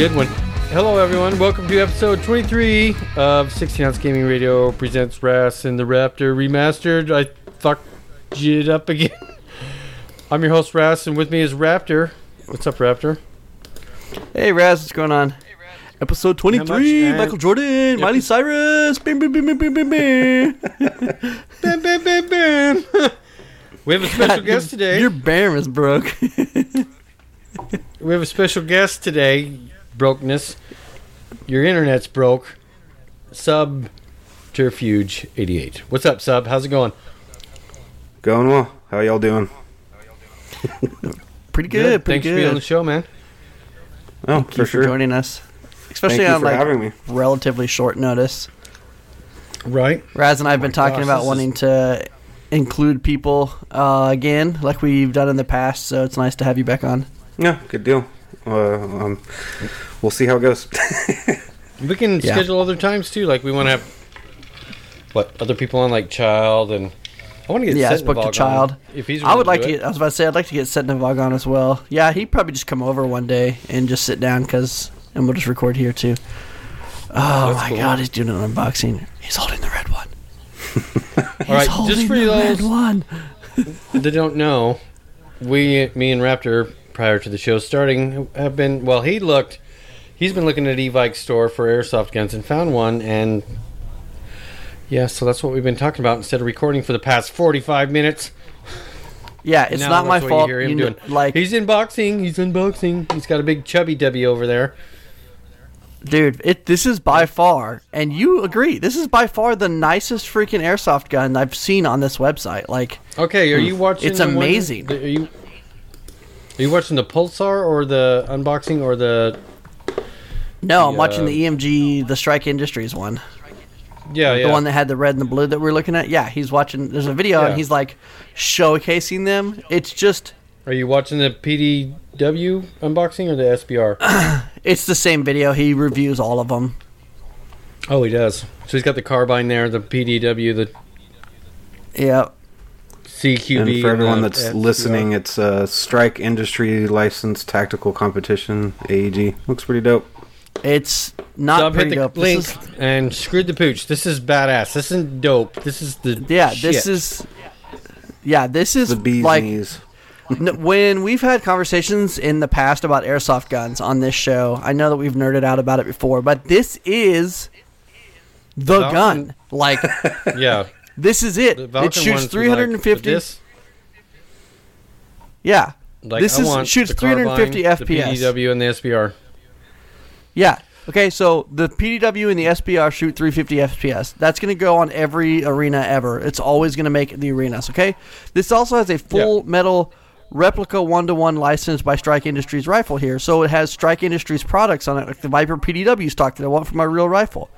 good one. Hello, everyone. Welcome to episode 23 of 16 Ounce Gaming Radio presents Ras and the Raptor Remastered. I fucked it up again. I'm your host, Ras, and with me is Raptor. What's up, Raptor? Hey Raz, what's going on? Episode Not much, 23, and- Michael Jordan, Miley Cyrus. Bam, bam, bam, bam, bam, bam, bam. Bam, bam, bam, we have a special God, guest today. Your bam is broke. We have a special guest today. Brokenness. Your internet's broke. Subterfuge 88. What's up, Sub? How's it going? Going well. How y'all doing? pretty good, pretty Thanks for being on the show, man. Oh, Thank for you sure. for joining us, especially Thank on like having me. relatively short notice. Right? Raz and I have been Oh my talking gosh, about this wanting to include people uh, again, like we've done in the past. So it's nice to have you back on. Yeah, good deal. Uh, um, we'll see how it goes. We can Yeah. schedule other times too. Like we want to have what other people on, like Child, and I want to get Yeah, I Setnavog spoke to on, Child. If he's, I willing would like to get. I was about to say I'd like to get Setnavog on as well. Yeah, he'd probably just come over one day and just sit down because, and we'll just record here too. Oh That's my cool. God, he's doing an unboxing. He's holding the red one. He's All right, just for the red one. that don't know, we, me and Raptor, prior to the show starting, have been. Well, he looked. He's been looking at Evike store for airsoft guns and found one, and yeah, so that's what we've been talking about instead of recording for the past forty-five minutes. Yeah, it's Now not my fault. You hear him You doing. like, he's unboxing. He's unboxing. He's got a big chubby W over there. dude, it. This is by far, and you agree. This is by far the nicest freaking airsoft gun I've seen on this website. Like, Okay, are you mm. watching? It's the one- amazing. Are you are you watching the Pulsar or the unboxing or the? no, I'm watching uh, the EMG, the Strike Industries one. Yeah, yeah. the one that had the red and the blue that we're looking at. Yeah, he's watching. There's a video Yeah. and he's like showcasing them. It's just, Are you watching the PDW unboxing or the SBR? it's the same video. He reviews all of them. oh, he does. So he's got the carbine there, the PDW, the Yeah, CQB. and for everyone that's SBR. listening, it's a Strike Industry Licensed Tactical Competition AEG. Looks pretty dope. it's not Sub hit pretty the dope. This link is- and screwed the pooch. This is badass. This isn't dope. This is the yeah, shit. this is. Yeah, this is The bee's like knees. when we've had conversations in the past about airsoft guns on this show. I know that we've nerded out about it before, but this is the Falcon- gun. Like yeah. This is it. It shoots ones with, like, 350. this, yeah, like, This I is- shoots the carbine, 350 The FPS. PDW and the SBR. Yeah. Okay, so the PDW and the SBR shoot 350 FPS. That's going to go on every arena ever. It's always going to make the arenas, okay? This also has a full metal replica one to one license by Strike Industries rifle here. So it has Strike Industries products on it, like the Viper PDW stock that I want for my real rifle.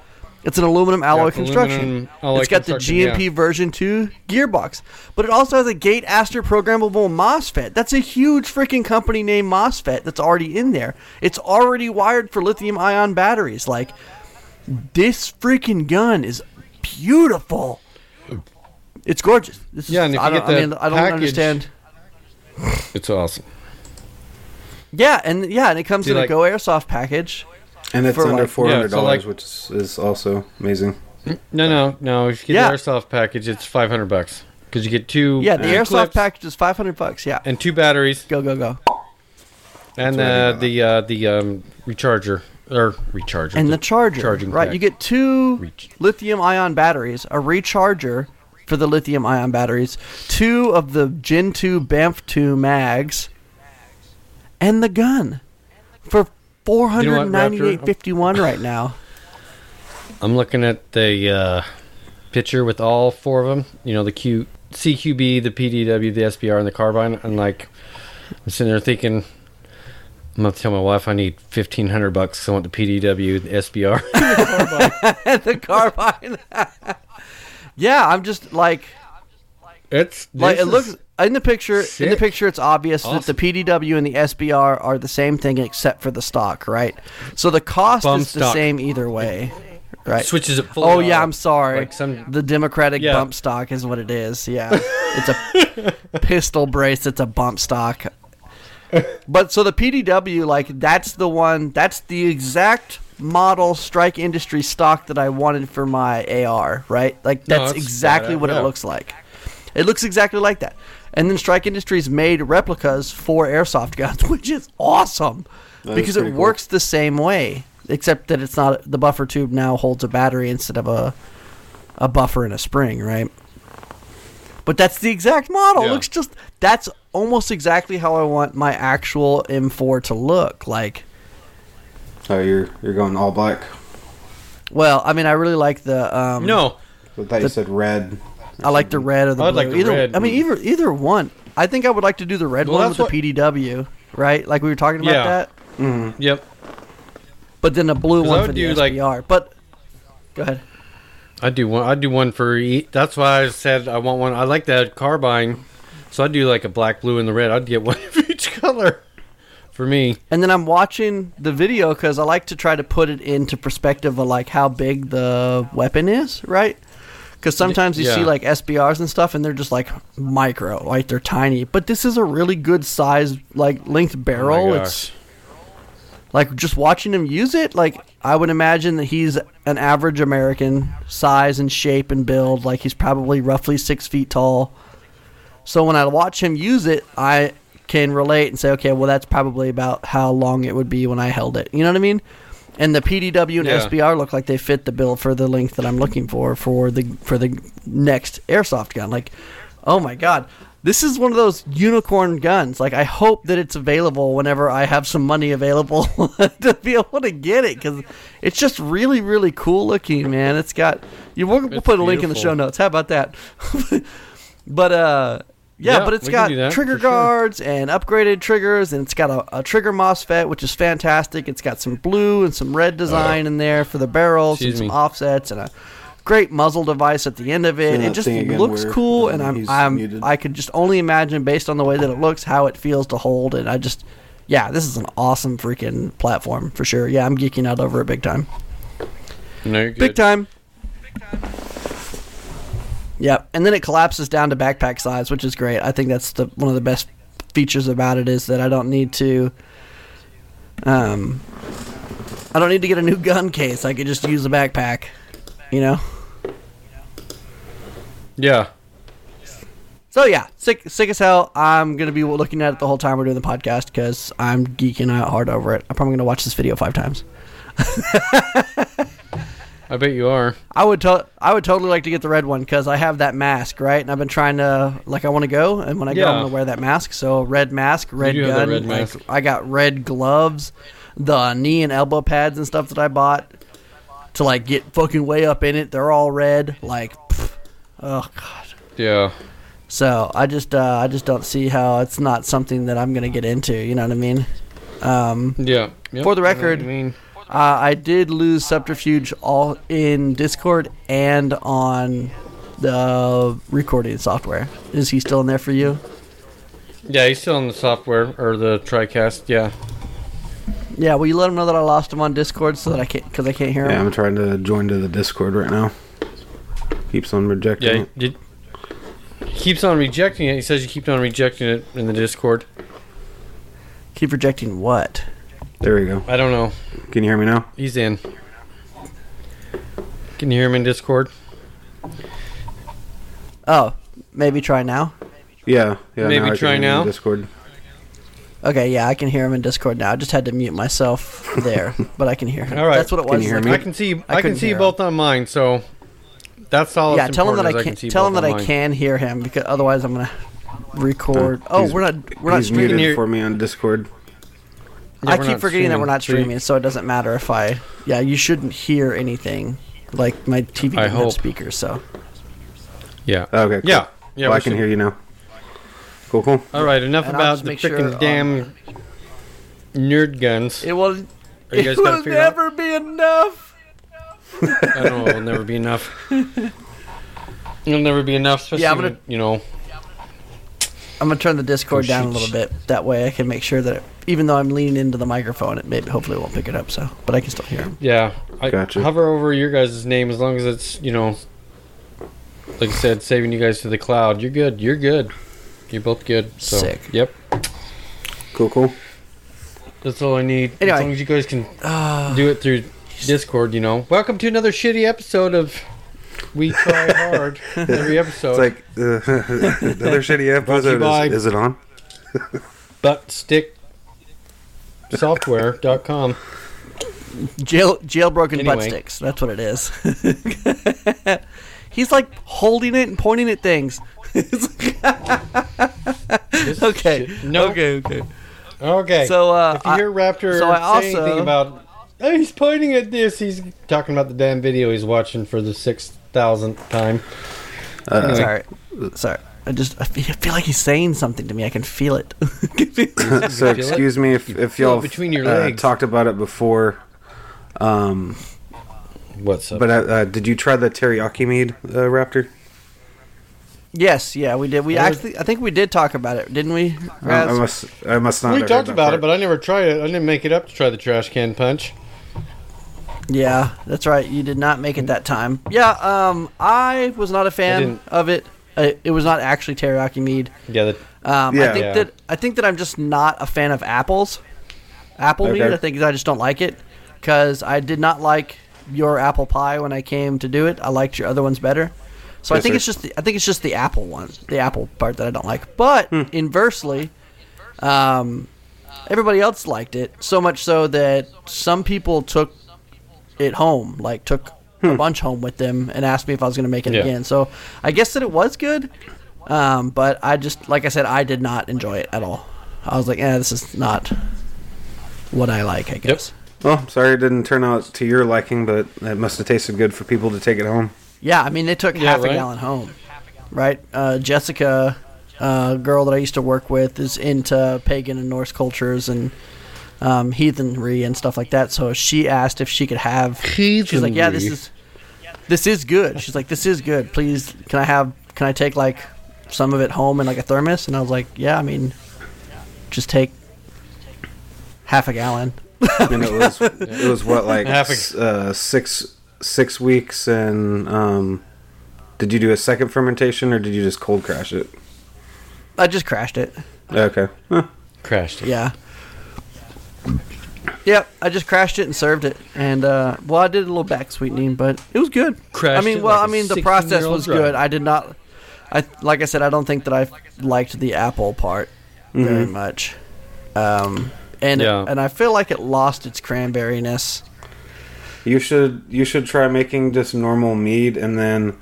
It's an aluminum alloy it's construction. aluminum alloy it's got the GMP yeah. version 2 gearbox. But it also has a Gate Aster programmable MOSFET. That's a huge freaking company named MOSFET that's already in there. It's already wired for lithium ion batteries. Like, this freaking gun is beautiful. It's gorgeous. This is, Yeah, and if I you get I the mean, I don't package- understand. It's awesome. Yeah, and yeah, and it comes See, in like- a Go Airsoft package. And it's under like- four hundred Yeah, dollars, so, like- which is, is also amazing. No, no, no. If you get Yeah. the airsoft package, it's five hundred bucks because you get two. Yeah, the Airsoft clips package is 500 bucks. Yeah. and two batteries Go, go, go. and what uh, the uh, the um, recharger or recharger and the charger. charging right, pack. you get two Reach. lithium-ion batteries, a recharger for the lithium-ion batteries, two of the Gen 2 Banff 2 mags, and the gun for four hundred ninety-eight fifty-one right now. I'm looking at the uh, picture with all four of them. You know, the Q, CQB, the PDW, the SBR, and the carbine. And like, I'm sitting there thinking, I'm gonna tell my wife I need fifteen hundred bucks. 'cause I want the PDW, the SBR. and the carbine. yeah, I'm just like, it's like it looks is- in the picture. In the picture, it's obvious Awesome. that the PDW and the SBR are the same thing except for the stock, right? So the cost Bum is the same either way, right? switches it full. Oh yeah, I'm sorry. Like some the Democratic Yeah. bump stock is what it is. Yeah, it's a pistol brace. It's a bump stock. But so the PDW, like that's the one, that's the exact model Strike Industry stock that I wanted for my AR, right? Like No, that's that's exactly what yeah. it looks like. It looks exactly like that. And then Strike Industries made replicas for airsoft guns, which is awesome That is because it pretty cool. works the same way, except that it's not the buffer tube now holds a battery instead of a a buffer and a spring, right? But that's the exact model. Yeah. looks just that's almost exactly how I want my actual M4 to look. Like, Oh, you're you're going all black. well, I mean, I really like the um, No, I thought you said red. I like the red or the I'd blue. like the either, red. I mean, either either one. I think I would like to do the red Well, one with that's the PDW, right? Like we were talking about Yeah. that. Mm-hmm. yep. But then a blue 'Cause I one would for the do, like- SBR. but go ahead. I do one. I do one for. E- that's why I said I want one. I like that carbine, so I do like a black, blue, and the red. I'd get one of each color for me. And then I'm watching the video because I like to try to put it into perspective of like how big the weapon is, right? Because sometimes you see like SBRs and stuff, and they're just like micro, like they're tiny. But this is a really good size, like length Oh barrel. it's like just watching him use it. Like I would imagine that he's an average American size and shape and build. Like he's probably roughly six feet tall. So when I watch him use it, I can relate and say, okay, well that's probably about how long it would be when I held it. You know what I mean? And the PDW and Yeah. SBR look like they fit the bill for the length that I'm looking for for the for the next airsoft gun. Like, oh my god, this is one of those unicorn guns. Like, I hope that it's available whenever I have some money available to be able to get it because it's just really really cool looking, man. It's got you. We'll, we'll put a link in the show notes. How about that? but uh. Yeah, Yeah, but it's got trigger for sure. guards and upgraded triggers, and it's got a, a trigger MOSFET, which is fantastic. It's got some blue and some red design in there for the barrels and some me. offsets and a great muzzle device at the end of it. It just looks cool, um, and I'm I'm muted. I could just only imagine based on the way that it looks how it feels to hold, and I just yeah, this is an awesome freaking platform for sure. Yeah, I'm geeking out over it big time. No, you're good. Big time. Yep, and then it collapses down to backpack size, which is great. I think that's the one of the best features about it is that I don't need to. Um, I don't need to get a new gun case. I could just use a backpack. You know. Yeah. So yeah, sick, sick as hell. I'm gonna be looking at it the whole time we're doing the podcast because I'm geeking out hard over it. I'm probably gonna watch this video five times. I bet you are. I would to- I would totally like to get the red one because I have that mask, right? And I've been trying to like I want to go, and when I go, I'm gonna wear that mask. So red mask, red do have that gun. red like, mask. I got red gloves, the knee and elbow pads and stuff that I bought to like get fucking way up in it. They're all red. Like, pff, oh god. Yeah. So I just uh, I just don't see how it's not something that I'm gonna get into. You know what I mean? Um, Yeah. Yep. For the I know what record- you mean, uh, I did lose Subterfuge all in Discord and on the recording software. Is he still in there for you? yeah, he's still in the software or the TriCast. Yeah. Yeah. Will you let him know that I lost him on Discord so that I can't because I can't hear him? Yeah. I'm trying to join to the Discord right now. Keeps on rejecting Yeah. it. He, he keeps on rejecting it. He says you keep on rejecting it in the Discord. Keep rejecting what? There we go. I don't know. Can you hear me now? He's in. Can you hear him in Discord? Oh, maybe try now. Yeah, yeah. Maybe now I can try hear now? Discord. Okay, yeah, I can hear him in Discord now. I just had to mute myself there, but I can hear him. All right. That's what it Can was. you hear like- me? I can see. I I, can see hear him. both on mine. So that's all. yeah, tell him that I important can. is Tell him that I can hear him because otherwise I'm gonna record. oh, oh we're not. We're not streaming. muted here. for me on Discord. Yeah, I keep not forgetting that we're not streaming. streaming, so it doesn't matter if I. Yeah, you shouldn't hear anything. Like my TV I doesn't have speakers, so Yeah. Okay. Cool. Yeah. Yeah. well, I can should- hear you now. Cool, cool. All right. Enough And about the make sure, freaking um, damn nerd guns. it will. Are It will figure out? never be enough. I don't know. It'll never be enough. It'll never be enough. Especially, Yeah, I'm gonna- you know. I'm gonna turn the Discord Oh, down a shoot. little bit. That way, I can make sure that it, even though I'm leaning into the microphone, it maybe hopefully won't pick it up. So, but I can still hear him. Yeah. I Gotcha. hover over your guys' name as long as it's you know. Like I said, saving you guys to the cloud. You're good. You're good. You're both good. So, Sick. Yep. Cool, Cool, cool. That's all I need. Anyway. As long as you guys can do it through Discord, you know. Welcome to another shitty episode of We Try Hard. Every episode. It's like uh, another shitty episode. by- Is, is it on? buttsticksoftware.com. Jail jailbroken butt sticks. That's what it is. He's like holding it and pointing at things. Okay. shit. No. Okay. Okay. Okay. So, uh, if you hear Raptor so I say also- anything about, oh, he's pointing at this, he's talking about the damn video he's watching for the six thousandth time. Anyway. Sorry. Sorry. I just I feel, like he's saying something to me. I can feel it. so it? excuse me if, if y'all between your uh, legs. talked about it before. Um, What's up? but uh, uh, did you try the teriyaki mead, uh, Raptor? yes. Yeah. We did. We I heard- actually. I think we did talk about it, didn't we? Uh, I must. I must not. we talked heard that about it, but I never tried it. I didn't make it up to try the trash can punch. Yeah, that's right. You did not make it that time. Yeah, um, I was not a fan of it. Uh, it was not actually teriyaki mead. Yeah, the, Um, I think Yeah. that I think that I'm just not a fan of apples. Apple mead. Okay. I think I just don't like it because I did not like your apple pie when I came to do it. I liked your other ones better. So I think sir. it's just the, I think it's just the apple one, the apple part that I don't like. But Hmm. inversely, um, everybody else liked it so much so that some people took it home, like took a bunch home with them and asked me if I was going to make it Yeah. again. So I guess that it was good, um, but I just like I said, I did not enjoy it at all. I was like, eh, this is not what I like. I guess. Well, sorry it didn't turn out to your liking, but it must have tasted good for people to take it home. Yeah, I mean, they took Yeah, half right. a gallon home, right? Uh, Jessica, a girl that I used to work with, is into pagan and Norse cultures and um, heathenry and stuff like that. So she asked if she could have. Heathenry. She's like, "Yeah, this is this is good." She's like, "This is good. Please, can I have? Can I take like some of it home in like a thermos?" And I was like, "Yeah, I mean, just take half a gallon." And it was it was what like Half a- s- uh, six six weeks, and um, did you do a second fermentation or did you just cold crash it? I just crashed it. Okay. Huh. crashed it. Yeah. Yep, I just crashed it and served it, and uh, well, I did a little back sweetening, but it was good. Crashed I mean, it well, like I a mean, the process was driver. good. I did not, I like I said, I don't think that I liked the apple part very much, um, and Yeah. and I feel like it lost its cranberryness. You should you should try making just normal mead and then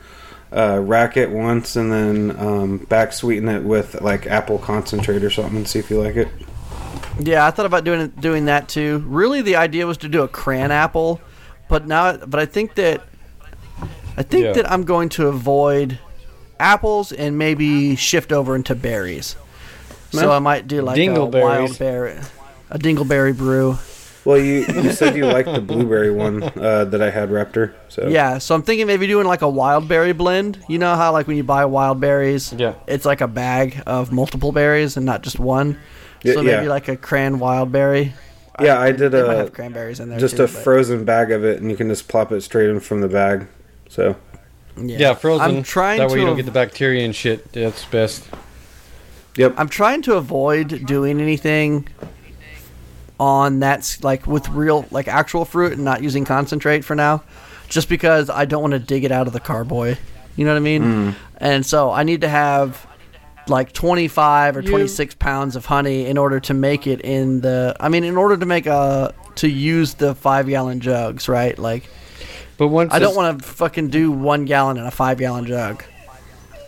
uh, rack it once and then um, back sweeten it with like apple concentrate or something and see if you like it. Yeah, I thought about doing doing that too. Really, the idea was to do a cran apple, but now, but I think that I think Yeah. that I'm going to avoid apples and maybe shift over into berries. So I might do like a Dingleberries. wild berry, a dingleberry brew. Well, you, you said you liked the blueberry one uh, that I had, Raptor. So Yeah, so I'm thinking maybe doing like a wild berry blend. You know how like when you buy wild berries, Yeah. it's like a bag of multiple berries and not just one. Yeah, so maybe yeah. like a cran wild berry. yeah, I did They might a have cranberries in there. just too, a but- frozen bag of it, and you can just plop it straight in from the bag. So Yeah, frozen. I'm trying that way to you don't av- get the bacteria and shit. That's best. yep, I'm trying to avoid doing anything on that's like with real like actual fruit and not using concentrate for now just because I don't want to dig it out of the carboy. You know what I mean? Mm. And so I need to have like 25 or You- 26 pounds of honey in order to make it in the I mean in order to make a to use the 5 gallon jugs, right? Like But once I don't want to fucking do 1 gallon in a 5 gallon jug.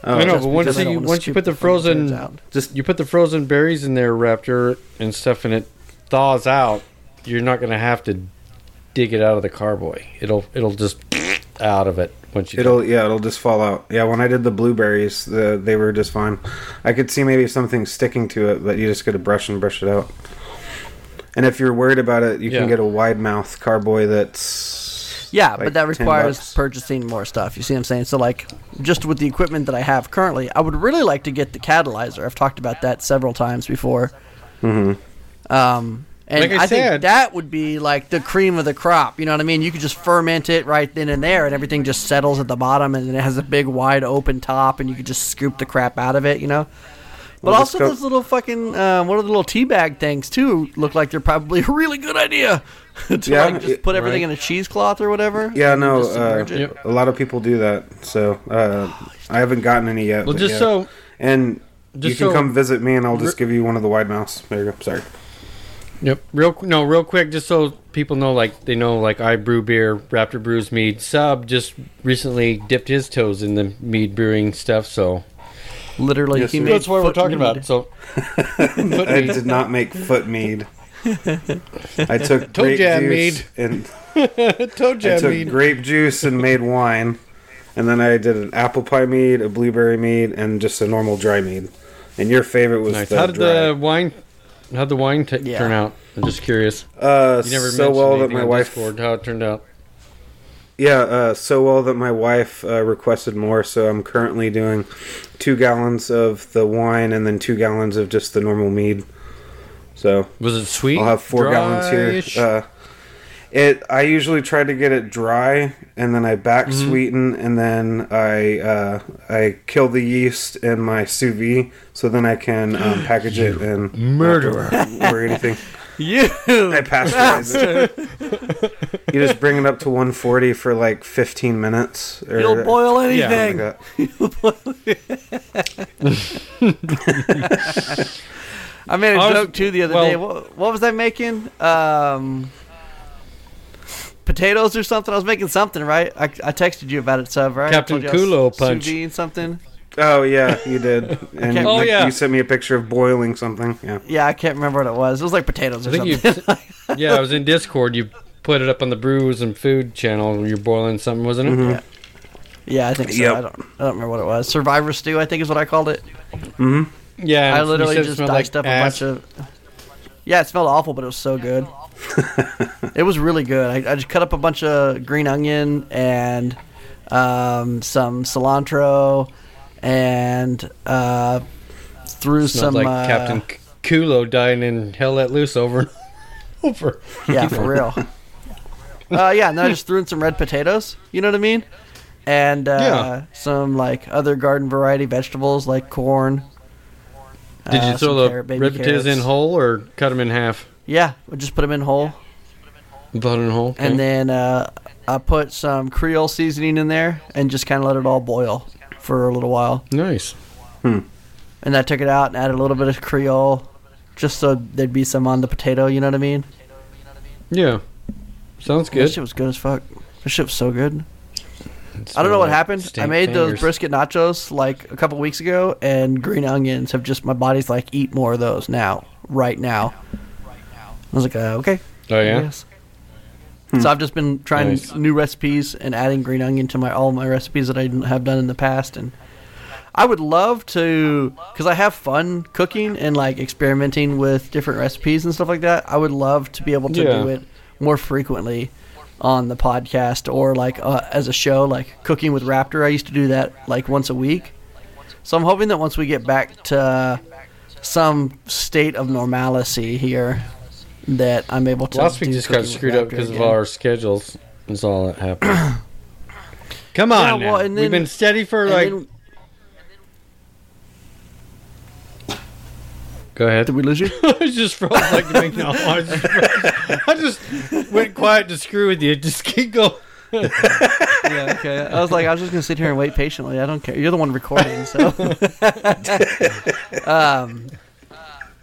Oh, I know, but once I don't you once you put the the frozen out. just you put the frozen berries in there, Raptor, and stuff, and it thaws out, you're not gonna have to dig it out of the carboy. It'll it'll just out of it once you. It'll yeah, it'll just fall out. Yeah, when I did the blueberries, the, they were just fine. I could see maybe something sticking to it, but you just got to brush and brush it out. And if you're worried about it, you Yeah. can get a wide mouth carboy that's Yeah, like but that requires purchasing more stuff. You see what I'm saying? So, like, just with the equipment that I have currently, I would really like to get the catalyzer. I've talked about that several times before. Mhm. Um, and Like I I, think that would be like the cream of the crop. You know what I mean? You could just ferment it right then and there, and everything just settles at the bottom, and then it has a big, wide open top, and you could just scoop the crap out of it. You know. But We'll also just go- those little fucking uh, what are the little tea bag things too? Look like they're probably a really good idea to Yeah, like just put everything right. in a cheesecloth or whatever. Yeah, no, Just uh, submerge a lot of people do that. So uh, I haven't gotten any yet. Well, just yeah. so and you can so- come visit me, and I'll just give you one of the wide mouths. There you go. Sorry. Yep. Real no, real quick, just so people know, like they know, like I brew beer, Raptor brews mead. Sub just recently dipped his toes in the mead brewing stuff, so Literally, Yes, he made that's what we're talking mead. about. So, Foot I did not make foot mead. I took Toe grape jam juice and toe jam mead. I took mead. grape juice and made wine, and then I did an apple pie mead, a blueberry mead, and just a normal dry mead. And your favorite was Nice. the How did dry. the wine? How'd the wine t- Yeah. turn out? I'm just curious. uh, You never so well that my wife Discord, how it turned out. Yeah, uh, so well that my wife uh, requested more, so I'm currently doing two gallons of the wine and then two gallons of just the normal mead. So Was it sweet? I'll have four gallons here. Uh, it I usually try to get it dry, and then I back Mm-hmm. sweeten, and then I uh, I kill the yeast in my sous vide, so then I can um, package it and murderer. or anything. You I pasteurize it. you just bring it up to 140 for like 15 minutes. Or, You'll boil something anything. like that. I made a I was- joke too the other well- day. What, what was I making? Um, potatoes or something. I was making something, right? I, I texted you about it, sub, right? Captain told you I was Kulo sous punch. vide something. Oh yeah, you did. And Oh, like, yeah. you sent me a picture of boiling something. Yeah. Yeah, I can't remember what it was. It was like potatoes I or think you. something. yeah, I was in Discord. You put it up on the brews and food channel. You're boiling something, wasn't it? Mhm. yeah, I think so. Yep. I don't. I don't remember what it was. Survivor stew, I think is what I called it. hmm Yeah. I literally just diced like up a bunch of. Yeah, it smelled awful, but it was so good. It was really good. I, I just cut up a bunch of green onion and um, some cilantro and uh, threw Smelled some. like uh, Captain Kulo dying in Hell Let Loose over and over. Yeah, for real. Uh, yeah, and then I just threw in some red potatoes. You know what I mean? And uh, Yeah. some like other garden variety vegetables like corn. Did uh, you throw the carrot- red potatoes in whole or cut them in half? Yeah, we just put them in whole. Put them in whole. okay. and then uh, I put some Creole seasoning in there and just kind of let it all boil for a little while. nice. And I took it out and added a little bit of Creole, just so there'd be some on the potato. You know what I mean? Yeah. Sounds That good. shit was good as fuck. That shit was so good. It I don't know what happened. I stank made those brisket nachos like a couple weeks ago, and green onions have just my body's like eat more of those now, right now. I was like, uh, okay, Oh yeah. guess. So I've just been trying Nice. new recipes and adding green onion to my all my recipes that I have done in the past, and I would love to because I have fun cooking and like experimenting with different recipes and stuff like that. I would love to be able to Yeah. do it more frequently on the podcast or like uh, as a show, like cooking with Raptor. I used to do that like once a week. So I'm hoping that once we get back to some state of normalcy here, that I'm able to. Last week do just got screwed up because of again. our schedules. That's all that happened. Come on, Yeah, well, now. and we've been steady for like. then- Go ahead. did we lose you? I just froze like to make no. I just. I just went quiet to screw with you. Just keep going. yeah, okay. I was like, I was just gonna sit here and wait patiently. I don't care. You're the one recording, so. um,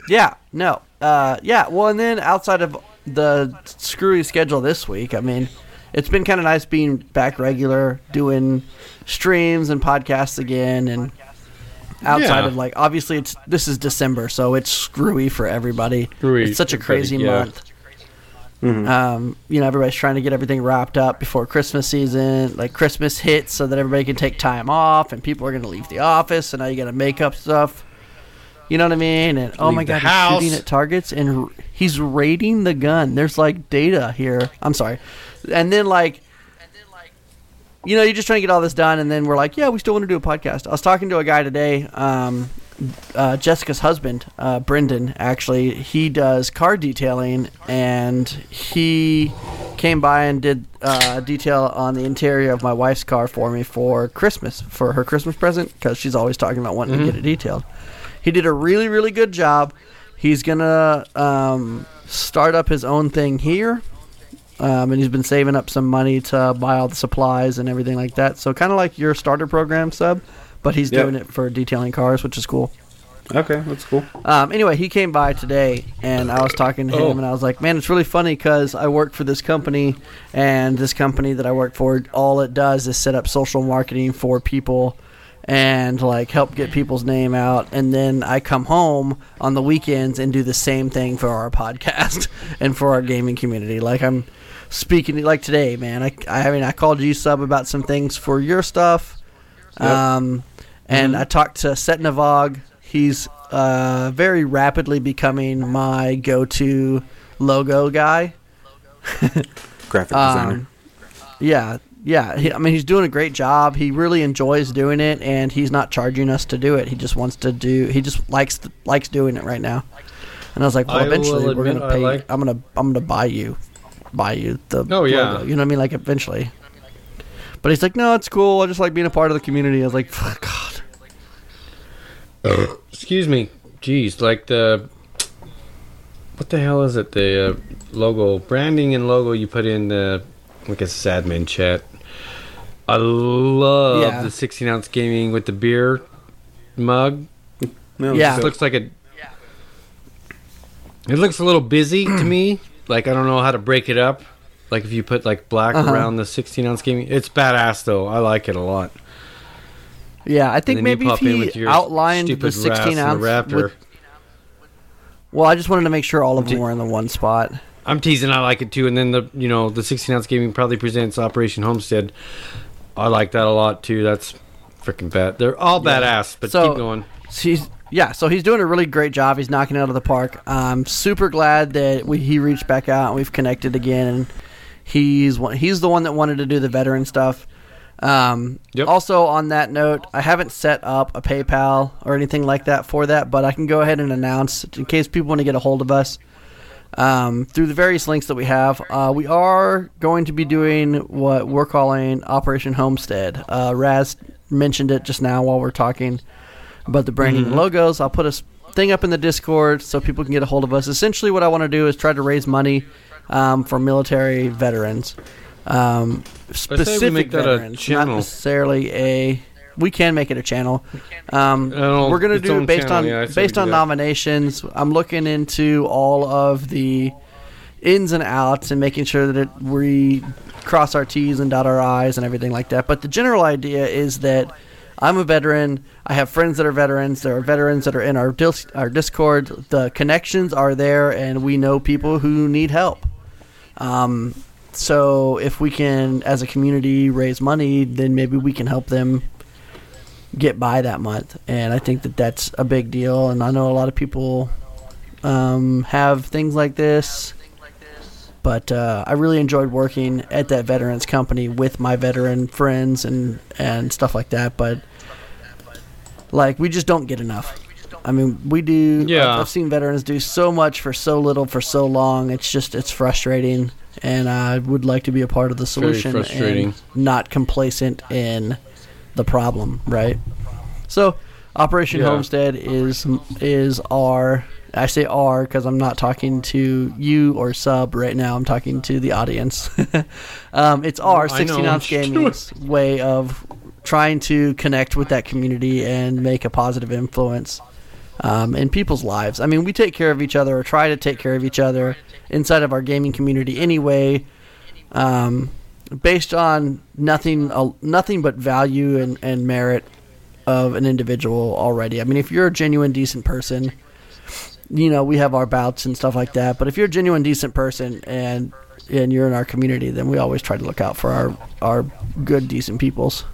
yeah, no, uh, yeah. Well, and then outside of the screwy schedule this week, I mean, it's been kind of nice being back regular, doing streams and podcasts again, and outside Yeah. of like, obviously, it's this is December, so it's screwy for everybody. Screwy it's such a crazy yeah. month. Um, you know, everybody's trying to get everything wrapped up before Christmas season. Like Christmas hits, so that everybody can take time off, and people are going to leave the office, and now you got to make up stuff. You know what I mean? And oh Leave my god, house. he's shooting at targets, and r- he's raiding the gun. There's like data here. I'm sorry, and then like. You know, you're just trying to get all this done, and then we're like, "Yeah, we still want to do a podcast." I was talking to a guy today, um, uh, Jessica's husband, uh, Brendan, actually, he does car detailing, and he came by and did uh, detail on the interior of my wife's car for me for Christmas, for her Christmas present, because she's always talking about wanting to get it detailed. He did a really really good job. He's gonna um, start up his own thing here, um, and he's been saving up some money to buy all the supplies and everything like that. So kind of like your starter program sub, but he's Yep. doing it for detailing cars, which is cool. Okay, that's cool. Um, anyway, he came by today, and I was talking to him, Oh. and I was like, "Man, it's really funny because I work for this company, and this company that I work for, all it does is set up social marketing for people, and like help get people's name out. And then I come home on the weekends and do the same thing for our podcast and for our gaming community. Like I'm speaking like today, man. I, I mean, I called you sub about some things for your stuff. Yep. Um, and I talked to Setnavog. He's uh, very rapidly becoming my go-to logo guy. Graphic designer. Um, yeah, yeah. He, I mean, he's doing a great job. He really enjoys doing it, and he's not charging us to do it. He just wants to do. He just likes likes doing it right now. And I was like, well, I eventually we're gonna pay. like- I'm gonna I'm gonna buy you, buy you the. Oh, yeah. logo. You know what I mean? Like eventually. But he's like, no, it's cool. I just like being a part of the community. I was like, God. Excuse me. Jeez, like the what the hell is it? The uh, logo, branding and logo you put in the like a admin chat. I love Yeah. the 16 ounce gaming with the beer mug. No, Yeah. It looks like a. It looks a little busy to me. Like I don't know how to break it up. Like if you put like black Uh-huh. around the 16 ounce gaming, it's badass though. I like it a lot. Yeah, I think maybe if he with outlined the 16 Ras the ounce. With- well, I just wanted to make sure all of them were in the one spot. I'm teasing. I like it too. And then the you know the 16 ounce gaming probably presents Operation Homestead. I like that a lot too. That's freaking bad. They're all badass. But So- keep going. He's yeah, so he's doing a really great job. He's knocking it out of the park. I'm super glad that we, he reached back out and we've connected again. And he's one, he's the one that wanted to do the veteran stuff. Um, Yep. Also, on that note, I haven't set up a PayPal or anything like that for that, but I can go ahead and announce in case people want to get a hold of us. Um, through the various links that we have. Uh, we are going to be doing what we're calling Operation Homestead. Uh, Raz mentioned it just now while we're talking about the branding and logos. I'll put a thing up in the Discord so people can get a hold of us. Essentially, what I want to do is try to raise money um, for military veterans. Um, we specific make that a veterans, not necessarily a. We can make it a channel. Um, we're gonna do it based channel, on yeah, I say we based on nominations. I'm looking into all of the ins and outs and making sure that it, we cross our T's and dot our I's and everything like that. But the general idea is that I'm a veteran. I have friends that are veterans. There are veterans that are in our dis- our Discord. The connections are there, and we know people who need help. Um, so if we can, as a community, raise money, then maybe we can help them get by that month. And I think that that's a big deal. And I know a lot of people um, have things like this. But uh, I really enjoyed working at that veterans company with my veteran friends and, and stuff like that. But like we just don't get enough. I mean, we do. Yeah. I've, I've seen veterans do so much for so little for so long. It's just it's frustrating, and I would like to be a part of the solution. Very frustrating. and not complacent in the problem. Right. So, Operation Yeah. Homestead is is our. I say R because I'm not talking to you or sub right now. I'm talking to the audience. um, it's our 16 ounce gaming's way of trying to connect with that community and make a positive influence um, in people's lives. I mean, we take care of each other or try to take care of each other inside of our gaming community anyway, um, based on nothing uh, nothing but value and, and merit of an individual already. I mean, if you're a genuine decent person, you know we have our bouts and stuff like that. But if you're a genuine decent person and and you're in our community, then we always try to look out for our our good decent peoples.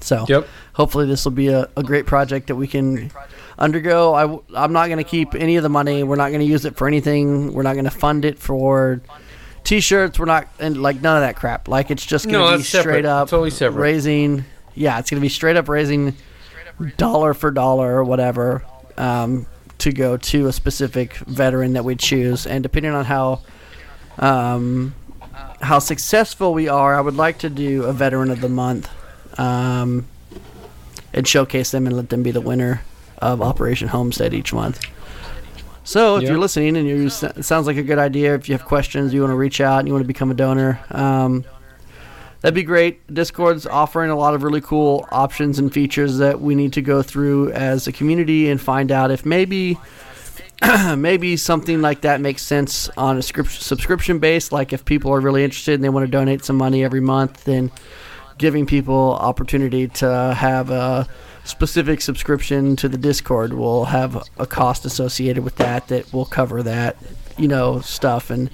So Yep. hopefully this will be a, a great project that we can undergo. I, w- I'm not going to keep any of the money. We're not going to use it for anything. We're not going to fund it for t-shirts. We're not and like none of that crap. Like it's just going No, to be separate. straight up Totally separate. raising. Yeah, it's going to be straight up raising dollar for dollar or whatever um, to go to a specific veteran that we choose, and depending on how um, how successful we are, I would like to do a veteran of the month um, and showcase them and let them be the winner of Operation Homestead each month. So if Yeah. you're listening and you it sounds like a good idea, if you have questions, you want to reach out and you want to become a donor, um, that'd be great. Discord's offering a lot of really cool options and features that we need to go through as a community and find out if maybe maybe something like that makes sense on a scrip- subscription base. Like if people are really interested and they want to donate some money every month, then giving people opportunity to have a specific subscription to the Discord will have a cost associated with that that will cover that, you know, stuff and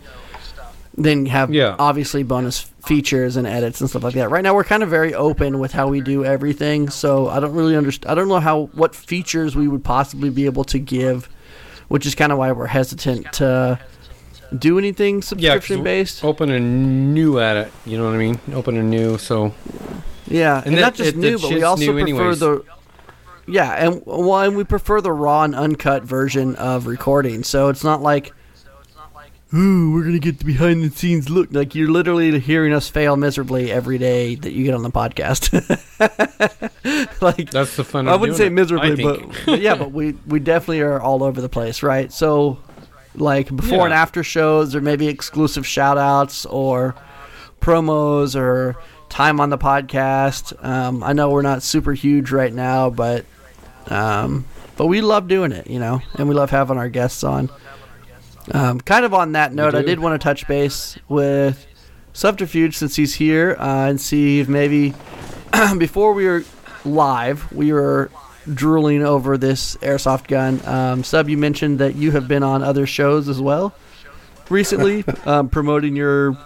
then have Yeah. obviously bonus features and edits and stuff like that. Right now we're kind of very open with how we do everything, so I don't really understand I don't know how what features we would possibly be able to give, which is kind of why we're hesitant to do anything Yeah, subscription based. Open a new at it. You know what I mean? Open a new. So Yeah, and, And not just it- new, that but we also prefer anyways. the. Yeah, and well, and we prefer the raw and uncut version of recording. So it's not like, ooh, we're gonna get the behind the scenes look. Like you're literally hearing us fail miserably every day that you get on the podcast. like that's the fun. I wouldn't say it, miserably, but yeah, but we we definitely are all over the place, right? So, like before Yeah. and after shows, or maybe exclusive shout outs or promos or time on the podcast. Um, I know we're not super huge right now, but um, but we love doing it, you know, and we love having our guests on. Um, kind of on that note, I did want to touch base with Subterfuge since he's here uh, and see if maybe before we were live, we were drooling over this airsoft gun. Um, Sub, you mentioned that you have been on other shows as well recently, um, promoting your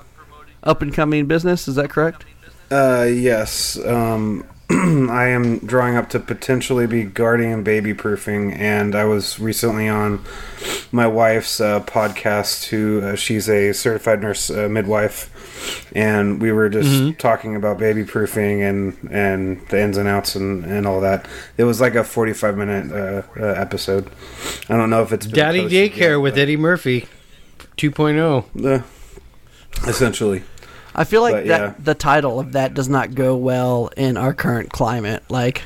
up and coming business. Is that correct? Uh, yes. Um, I am drawing up to potentially be guardian baby proofing, and I was recently on my wife's uh, podcast. Who uh, she's a certified nurse uh, midwife, and we were just talking about baby proofing and and the ins and outs and and all that. It was like a forty five minute uh, uh, episode. I don't know if it's Daddy Daycare yet, with Eddie Murphy, oh. 2.0. uh, essentially. I feel like But, that yeah. the title of that does not go well in our current climate. Like,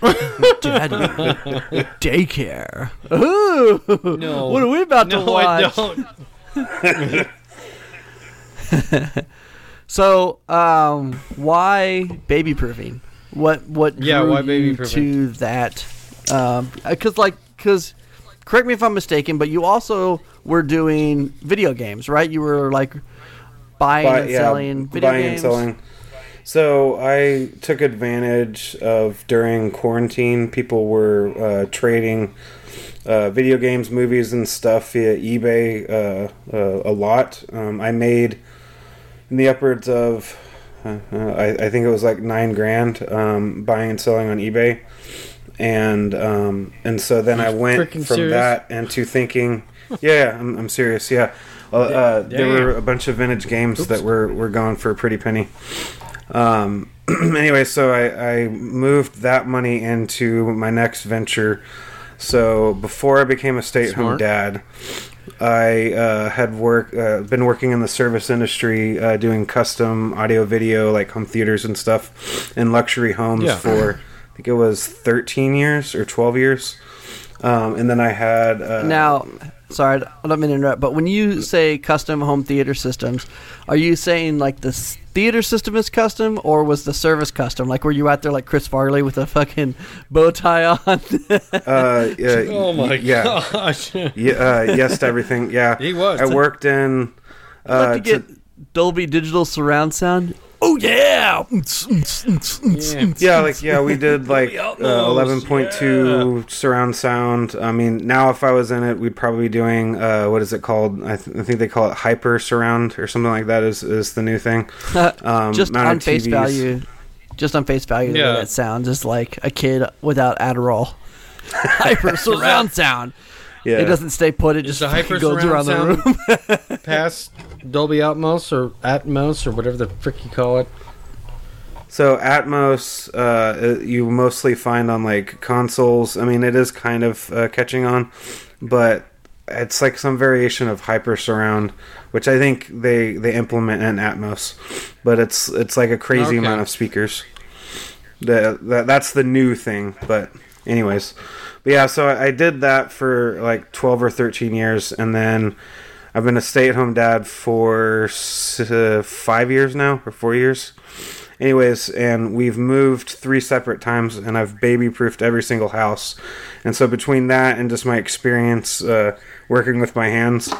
daddy daycare. Ooh, No. what are we about to No, I watch? don't. So, um, why baby proofing? What what Yeah, drew why baby you proofing? to that? Because like because correct me if I'm mistaken, but you also were doing video games, right? You were like buying Buy- and yeah, selling video buying games. and selling. So I took advantage of during quarantine. People were uh, trading uh, video games, movies, and stuff via eBay uh, uh, a lot. Um, I made in the upwards of uh, uh, I, I think it was like nine grand um, buying and selling on eBay, and um, and so then I went freaking from serious? that into thinking, yeah, I'm, I'm serious, yeah. Uh, uh, there Damn. were a bunch of vintage games that were, were going for a pretty penny. Um, anyway, so I, I moved that money into my next venture. So before I became a stay-at-home dad, I uh, had work uh, been working in the service industry, uh, doing custom audio, video, like home theaters and stuff, in luxury homes Yeah. for I think it was 13 years or 12 years. Um, and then I had uh, Now, sorry, I don't mean to interrupt, but when you say custom home theater systems, are you saying like the theater system is custom, or was the service custom? Like, were you out there like Chris Farley with a fucking bow tie on? uh, yeah, Oh my yeah, gosh. yeah, uh, yes to everything. Yeah, He was. I worked in. About Uh, to get to- Dolby Digital surround sound. Oh yeah! Yeah. yeah, like yeah, we did like uh, Atmos, eleven point two surround sound. I mean, now if I was in it, we'd probably be doing uh, what is it called? I, th- I think they call it hyper surround or something like that. Is is the new thing? Um, just mounted on face TVs. value, just on face value, the way Yeah. that sounds is like a kid without Adderall. Hyper surround sound. Yeah, It doesn't stay put. It Is just the hyper goes around the room. Past Dolby Atmos or Atmos or whatever the frick you call it. So Atmos, uh, you mostly find on like consoles. I mean, it is kind of uh, catching on, but it's like some variation of hyper surround, which I think they they implement in Atmos. But it's it's like a crazy Okay. amount of speakers. The, that that's the new thing, but anyways, but yeah, so I, did that for like twelve or thirteen years, and then I've been a stay-at-home dad for uh, five years now, or four years. Anyways, and we've moved three separate times, and I've baby-proofed every single house. And so between that and just my experience uh, working with my hands,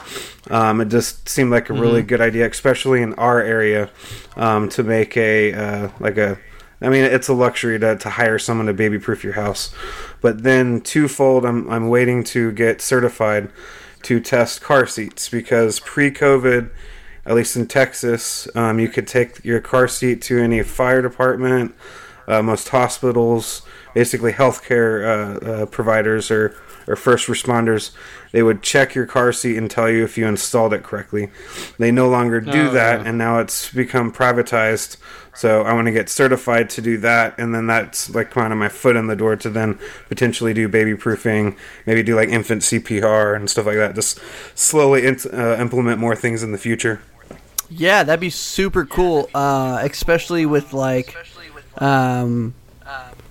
um, it just seemed like a really good idea, especially in our area, um, to make a uh, like a. I mean, it's a luxury to, to hire someone to baby-proof your house, but then twofold, I'm I'm waiting to get certified to test car seats because pre-COVID at least in Texas, um, you could take your car seat to any fire department, uh, most hospitals, basically healthcare uh, uh, providers or, or first responders. They would check your car seat and tell you if you installed it correctly. They no longer do Oh, that, yeah. and now it's become privatized. So I want to get certified to do that, and then that's like kind of my foot in the door to then potentially do baby proofing, maybe do like infant CPR and stuff like that. Just slowly int- uh, implement more things in the future. Yeah, that'd be super cool, uh, especially with like um,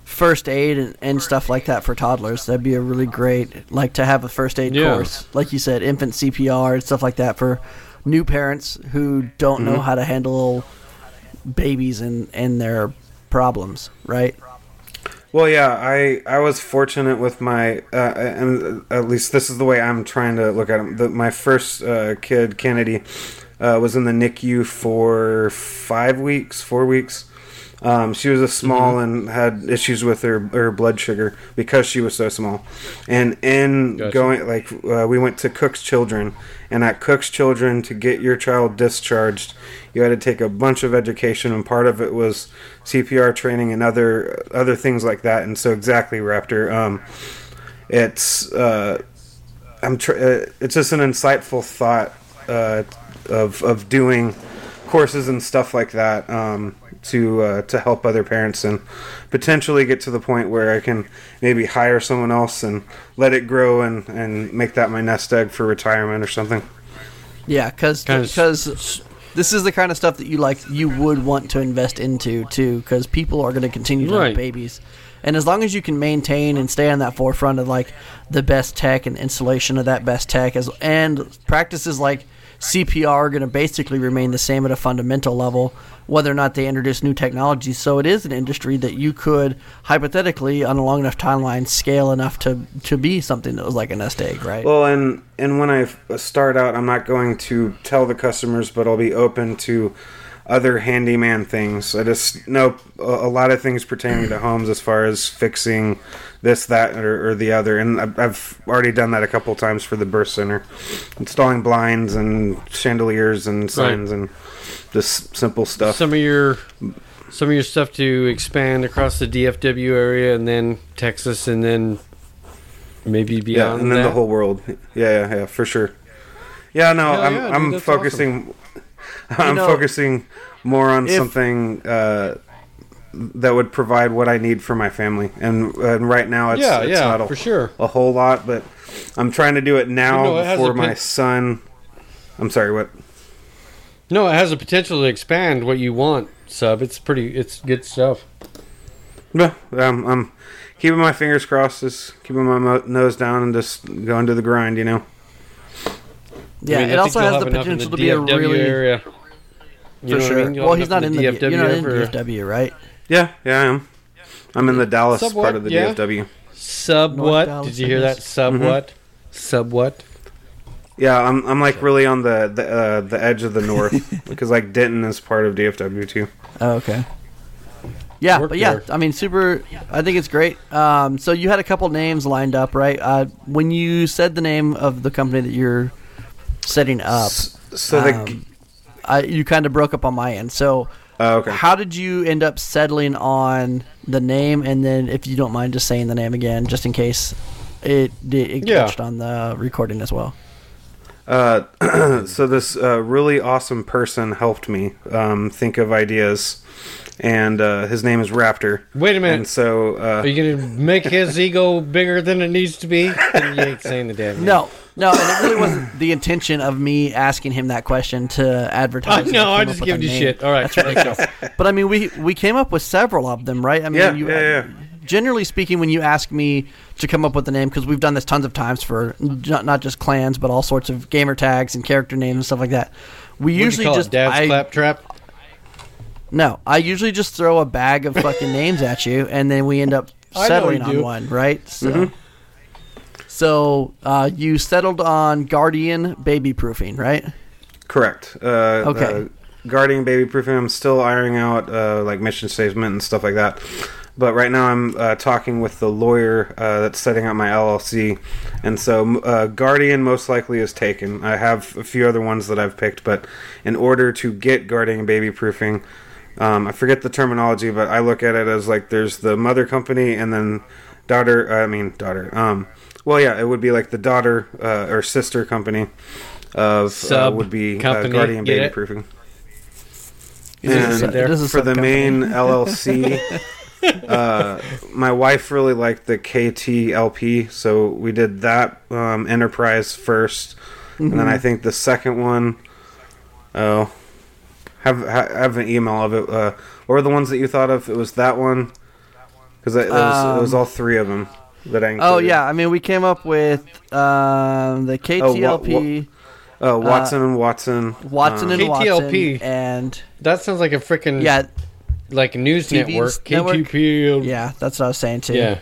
first aid and, and stuff like that for toddlers. That'd be a really great, like to have a first aid Yeah. course, like you said, infant CPR and stuff like that for new parents who don't know how to handle babies and and their problems, right? Well, yeah, I I was fortunate with my, uh, and at least this is the way I'm trying to look at him. The, my first uh, kid, Kennedy, uh, was in the NICU for five weeks, four weeks. Um, she was a small and had issues with her her blood sugar because she was so small. And in Gotcha. going like uh, we went to Cook's Children, and at Cook's Children to get your child discharged, you had to take a bunch of education, and part of it was CPR training and other other things like that. And so exactly, Raptor. Um, it's uh, I'm tr- uh, it's just an insightful thought uh, of of doing courses and stuff like that um, to uh, to help other parents and potentially get to the point where I can maybe hire someone else and let it grow and, and make that my nest egg for retirement or something. Yeah, because because this is the kind of stuff that you like you would want to invest into too, because people are going to continue to Right. have babies, and as long as you can maintain and stay on that forefront of like the best tech and installation of that best tech, as and practices like CPR are going to basically remain the same at a fundamental level, whether or not they introduce new technology. So it is an industry that you could hypothetically, on a long enough timeline, scale enough to to be something that was like a nest egg, right? Well, and and when I start out, I'm not going to tell the customers, but I'll be open to other handyman things. I just know a, lot of things pertaining to homes as far as fixing this, that, or, or the other. And I've, already done that a couple times for the birth center, installing blinds and chandeliers and signs and just simple stuff. Some of your some of your stuff to expand across the DFW area and then Texas and then maybe beyond. yeah, and then that. the whole world. Yeah, yeah, yeah, for sure. Yeah, no, Hell I'm yeah, dude, I'm focusing. I'm know, focusing more on if- something uh, that would provide what I need for my family, and and right now it's yeah, it's yeah, not a, for sure. a whole lot, but I'm trying to do it now No, it has before my son. I'm sorry, what? No, it has the potential to expand what you want, sub. It's pretty it's good stuff. No, um, I'm keeping my fingers crossed, just keeping my mo- nose down, and just going to the grind. You know. Yeah, I mean, it also has the have enough in potential the to be a really area. You for know I sure. mean? Well, he's not in the, DFW you're not in for- DFW, right? Yeah, yeah, I am. I'm in the Dallas Somewhat, part of the yeah. DFW. Sub what? Did you hear that? Sub Mhm. what? Sub what? Yeah, I'm I'm like really on the the, uh, the edge of the north because like Denton is part of DFW too. Oh, okay. Yeah, Work but yeah, there. I mean, super. I think it's great. Um, so you had a couple names lined up, right? Uh, when you said the name of the company that you're setting up, So the um, I, you kind of broke up on my end. So oh, okay. how did you end up settling on the name? And then, if you don't mind, just saying the name again, just in case it it, it Yeah. touched on the recording as well. Uh, so this uh, really awesome person helped me um, think of ideas, and uh, his name is Raptor. Wait a minute. And so uh, Are you gonna make his ego bigger than it needs to be? You ain't saying the damn name. No, no, and it really wasn't the intention of me asking him that question to advertise. I that know, came I up just giving you name. shit. All right, That's ridiculous. but I mean, we we came up with several of them, right? I mean, yeah, you, yeah, yeah. generally speaking, when you ask me to come up with a name, because we've done this tons of times for not, not just clans, but all sorts of gamer tags and character names and stuff like that. We What do you usually call it, just Dad's I, claptrap. no, I usually just throw a bag of fucking names at you, and then we end up settling on do. one, right? Mm-hmm. So, so uh, you settled on Guardian baby proofing, right? Correct. Uh, Okay. uh, guarding baby proofing. I'm still ironing out uh, like mission statement and stuff like that. But right now I'm uh, talking with the lawyer uh, that's setting up my LLC, and so uh, Guardian most likely is taken. I have a few other ones that I've picked, but in order to get Guardian baby proofing, um, I forget the terminology, but I look at it as like there's the mother company and then daughter. I mean daughter. Um, well, yeah, it would be like the daughter uh, or sister company of uh, would be uh, company, Guardian baby it? proofing. Is And sit there? It is a for the sub-company. main LLC, uh, my wife really liked the KTLP, so we did that um, enterprise 1st and Mm-hmm. then I think the second one, oh, have have an email of it. Uh, what were the ones that you thought of? It was that one because it, it, was- it was Um, all three of them that I. Oh yeah, I mean we came up with um, the Oh, wa- KTLP, Oh, Watson and Watson. Watson um, and KTLP. Watson, and That sounds like a freaking yeah, like news TV's network. network? KTP. yeah, that's what I was saying too. Yeah.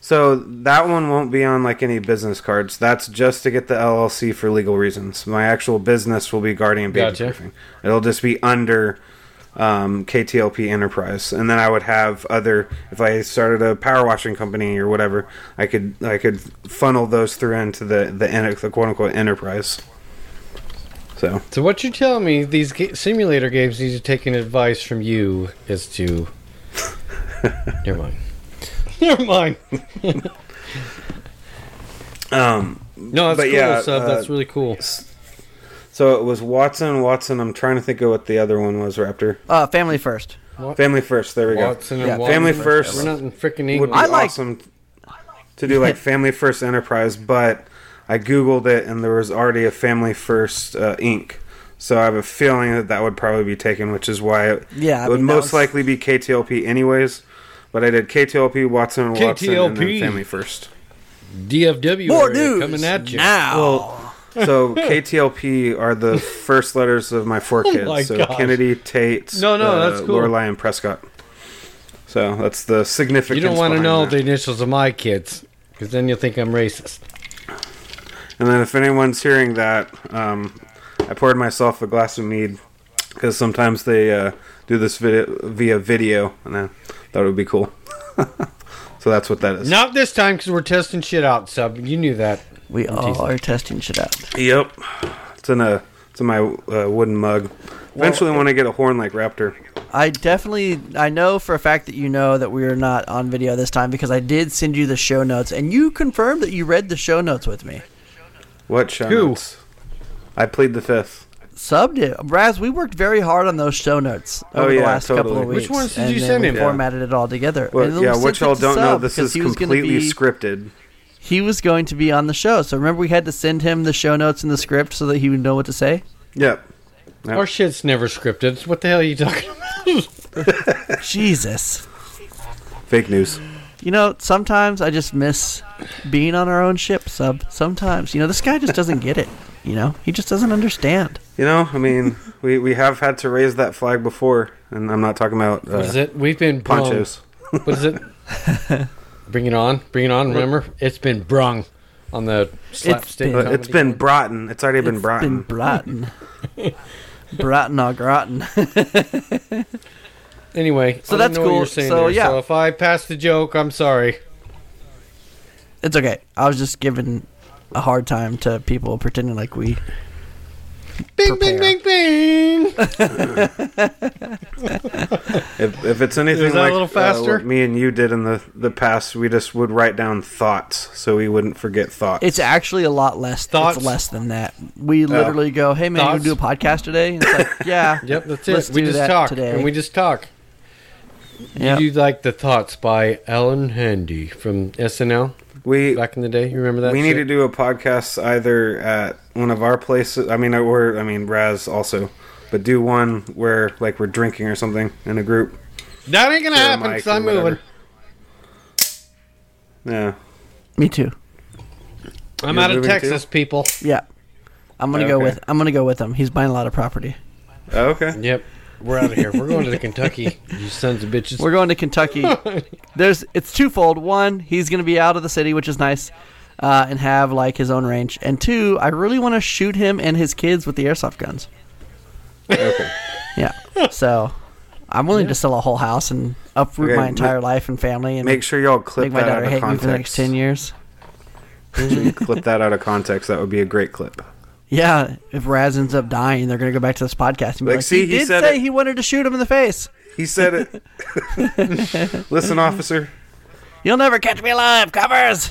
So that one won't be on like any business cards. That's just to get the LLC for legal reasons. My actual business will be Guardian Baby Gotcha. Proofing. It'll just be under um, KTLP Enterprise, and then I would have other. If I started a power washing company or whatever, I could I could funnel those through into the the, enter- the quote unquote enterprise. So So what you're telling me, these ga- simulator games need to take an advice from you as to. Never mind. Never mind. um, No, that's But cool, yeah, sub. uh, that's really cool. So it was Watson Watson. I'm trying to think of what the other one was. Raptor Uh, family first. Family First. There we go. Watson and Yeah, Watson. Family First. We're not in freaking would be I like- awesome to do like Family First Enterprise, but I googled it and there was already a Family First uh, Inc. So I have a feeling that that would probably be taken, which is why it, Yeah, it would mean, most was- likely be KTLP anyways. But I did KTLP, Watson and Watson, and then Family First. DFW More news coming at you. now. Well, so KTLP are the first letters of my four kids. Oh my so gosh. Kennedy, Tate, No, no, uh, that's cool. Lorelai, and Prescott. So that's the significance. You don't want to behind know that. the initials of my kids, because then you'll think I'm racist. And then if anyone's hearing that, um, I poured myself a glass of mead because sometimes they uh, do this video via video, and I thought it would be cool. so that's what that is. Not this time, because we're testing shit out, sub. You knew that. We all are testing shit out. Yep, it's in a it's in my uh, wooden mug. Eventually, when I get a horn like Raptor, I definitely, I know for a fact that you know that we are not on video this time because I did send you the show notes, and you confirmed that you read the show notes with me. what show Who? notes? I plead the fifth. Subbed it, Raz. We worked very hard on those show notes Oh, over the yeah, last couple totally. of weeks. Which ones did and you then send we him? Yeah. Formatted it all together. Well, And then yeah, we what it y'all to don't know, Sub this because is he was gonna completely be- scripted. He was going to be on the show, so remember we had to send him the show notes and the script so that he would know what to say. Yep. Yep. Our shit's never scripted. What the hell are you talking about? Jesus. Fake news. You know, sometimes I just miss being on our own ship, sub. Sometimes. You know, this guy just doesn't get it. You know, he just doesn't understand. You know, I mean, we, we have had to raise that flag before, and I'm not talking about uh, What is it? We've been brung. ponchos. What is it? Bring it on. Bring it on. Remember? It's been brung on the slapstick. been- But comedy it's been one. brought in. It's already been It's brought Been in. Broughton. Broughton au gratin. Anyway, So I that's know what you cool. saying So, there. yeah. So if I passed the joke, I'm sorry. It's okay. I was just giving a hard time to people pretending like we. Bing, Prepare. bing, bing, bing. If, if it's anything Is that a like little uh, faster? what me and you did in the, the past, we just would write down thoughts so we wouldn't forget thoughts. It's actually a lot less. Thoughts? It's less than that. We literally go, "Hey man, Thoughts? you do a podcast today?" And it's like, "Yeah, Yep, that's Let's it. We do just that talk. today. And we just talk. Yep. You do like the thoughts by Ellen Handy from SNL we back in the day. You remember that? we need to do a podcast either at one of our places. I mean, or I mean, Raz also, but do one where like we're drinking or something in a group. That ain't gonna Share happen because I'm moving. Yeah. Me too. I'm You're out of Texas, too? people. Yeah. I'm gonna go Okay. with I'm gonna go with him. He's buying a lot of property. Oh, okay. Yep. We're out of here. We're going to Kentucky. You sons of bitches. We're going to Kentucky. There's it's twofold. One, he's gonna be out of the city, which is nice, uh, and have like his own range. And two, I really want to shoot him and his kids with the airsoft guns. Okay. Yeah. So I'm willing to sell a whole house and uproot Okay, my ma- entire life and family and Make sure y'all clip make my that out daughter of hate me context. for the next ten years. Make sure clip that out of context. That would be a great clip. Yeah, if Raz ends up dying, they're gonna go back to this podcast and be Like, like, see, he, he did said say it." he wanted to shoot him in the face. He said it. Listen, officer. You'll never catch me alive, covers.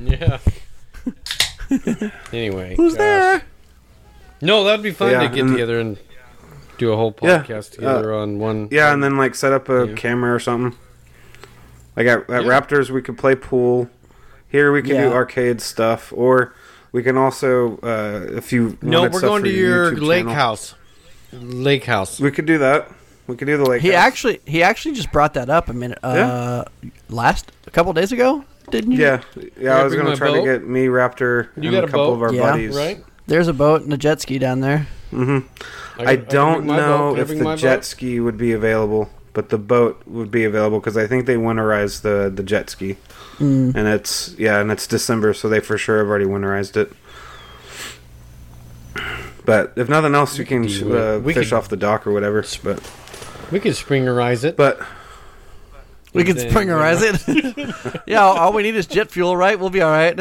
Yeah. anyway. Who's gosh. there? No, that'd be fun Yeah, to get and- together and do a whole Yeah, podcast uh, together on one. Yeah, and then like set up a Yeah. camera or something. Like at, at Yeah. Raptors, we could play pool. Here we can Yeah. do arcade stuff, or we can also uh, if you No, we're stuff going to your YouTube lake channel. house. Lake house. We could do that. We could do the lake. He house. actually he actually just brought that up a minute uh last a couple days ago, didn't you? Yeah, yeah. I was gonna try boat? to get me Raptor You and got a a couple boat? of our Yeah. buddies. Right? There's a boat and a jet ski down there. Mm-hmm. I, I don't bring my boat. know if the jet boat? ski would be available, but the boat would be available because I think they winterized the the jet ski, Mm. and it's yeah, and it's December, so they for sure have already winterized it. But if nothing else, we can do uh. We fish could- off the dock or whatever. But We could springerize it. but We can springerize it. yeah, all, all we need is jet fuel, right? We'll be all right.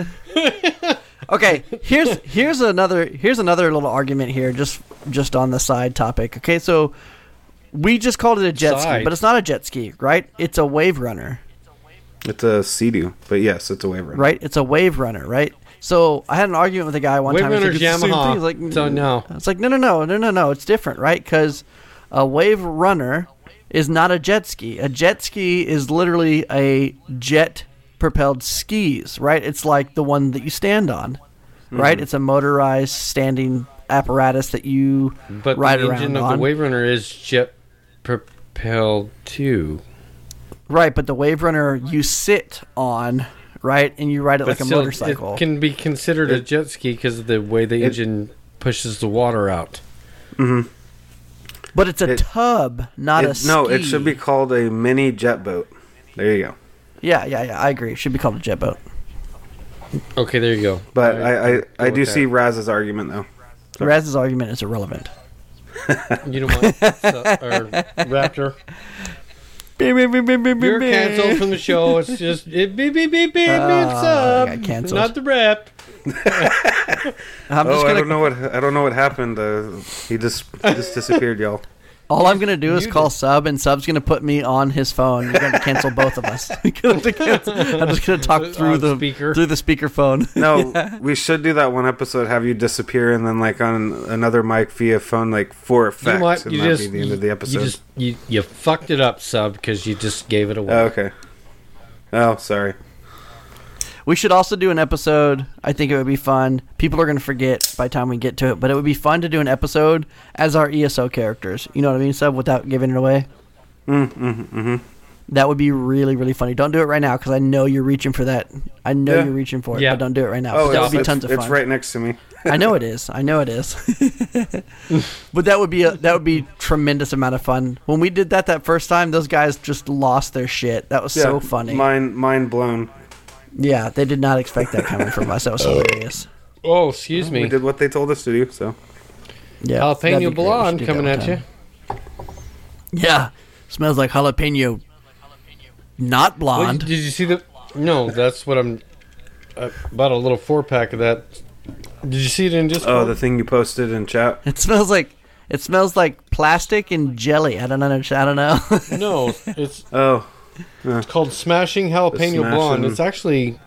okay, here's here's another here's another little argument here, just just on the side topic. Okay, so we just called it a jet ski, but it's not a jet ski, right? It's a wave runner, it's a Sea-Doo. But yes, it's a wave runner. right? It's a wave runner, right? So I had an argument with a guy one Wave time. he's runner's like, "It's the same Yamaha. He's like, So no. It's like no, no, no, no, no, no. It's different, right? Because a wave runner is not a jet ski. A jet ski is literally a jet propelled skis, right? It's like the one that you stand on, right? Mm-hmm. It's a motorized standing apparatus that you But ride the around engine of on. the Wave Runner is jet propelled too. Right. But the wave runner you sit on, right, and you ride it But like a motorcycle. It can be considered a jet ski because of the way the it- engine pushes the water out. Hmm. But it's a it- tub, not a ski. no, it should be called a mini jet boat. There you go. Yeah, yeah, yeah. I agree. It should be called a jet boat. Okay, there you go. But Alright, I, I, go I with do that. see Raz's argument though. Sorry. Raz's argument is irrelevant. You know what? So- or Raptor, you're canceled from the show. It's just it beep beep beep beep. Ah, it's up. I got canceled. Not the rap. I'm oh, just I gonna don't know what I don't know what happened. Uh, he just he just disappeared, y'all. All I'm gonna do is You call did. Sub, and Sub's gonna put me on his phone. You're gonna cancel both of us. You're gonna have to cancel- I'm just gonna talk through On the speaker. through the speakerphone. No, we should do that one episode. Have you disappear and then like on another mic via phone, like for You effect, know what? and You that'd just be the end of the you episode. just you you fucked it up, sub, because you just gave it away. Oh, okay. Oh, sorry. We should also do an episode. I think it would be fun. People are gonna forget by the time we get to it, but it would be fun to do an episode as our ESO characters. You know what I mean, Sub? Without giving it away. Mm, mm, mm-hmm. That would be really, really funny. Don't do it right now because I know you're reaching for that. I know Yeah. you're reaching for it, Yeah. but don't do it right now. Oh, that would it's, be it's, tons of it's right next to me. I know it is. I know it is. but that would be a that would be tremendous amount of fun. When we did that that first time, those guys just lost their shit. That was so funny. Mind mind blown. Yeah, they did not expect that coming from us. That was oh. hilarious. Oh, excuse me. We did what they told us to do. So Yeah, that'd be Jalapeno great. We blonde should do that coming one at you. Yeah, smells like jalapeno. Not What, blonde. did you see the? No, that's what I'm. I bought a little four pack of that. Did you see it in Discord? oh, the thing you posted in chat. It smells like it smells like plastic and jelly. I don't know. I don't know. no, it's Oh, it's called Smashing Jalapeno The Blonde. It's actually,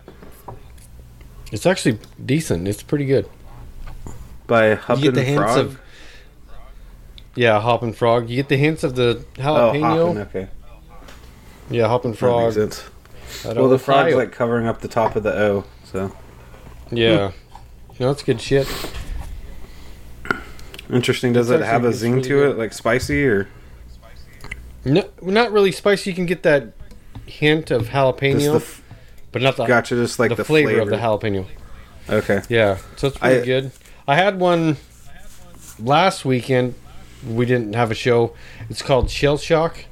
it's actually decent. It's pretty good. by You Huffin get the hints Frog. of. Yeah, Hoppin' Frog. You get the hints of the oh, jalapeno. Hoppin, okay. Yeah, Hoppin' That Frog. makes sense. That Well, the frog's like covering up the top of the O. So Yeah. No, it's good shit. interesting. Does It's it have a zing really to good. it, like spicy or No, not really spicy. You can get that hint of jalapeno, f- but not the Gotcha, just like the, the, flavor, of the jalapeno. Okay. Yeah, so it's pretty I- good. I had one last weekend. We didn't have a show. It's called Shell Shock.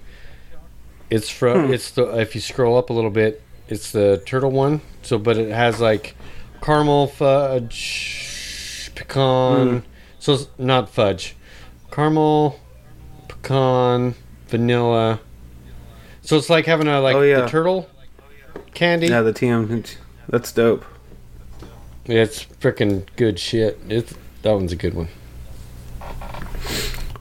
It's from. Hmm. It's the. If you scroll up a little bit, it's the turtle one. So, but it has like caramel fudge, pecan. Hmm. So it's not fudge, caramel, pecan, vanilla. So it's like having a like Oh, yeah. the turtle candy. Yeah, the TM. That's dope. Yeah, it's freaking good shit. It's that one's a good one.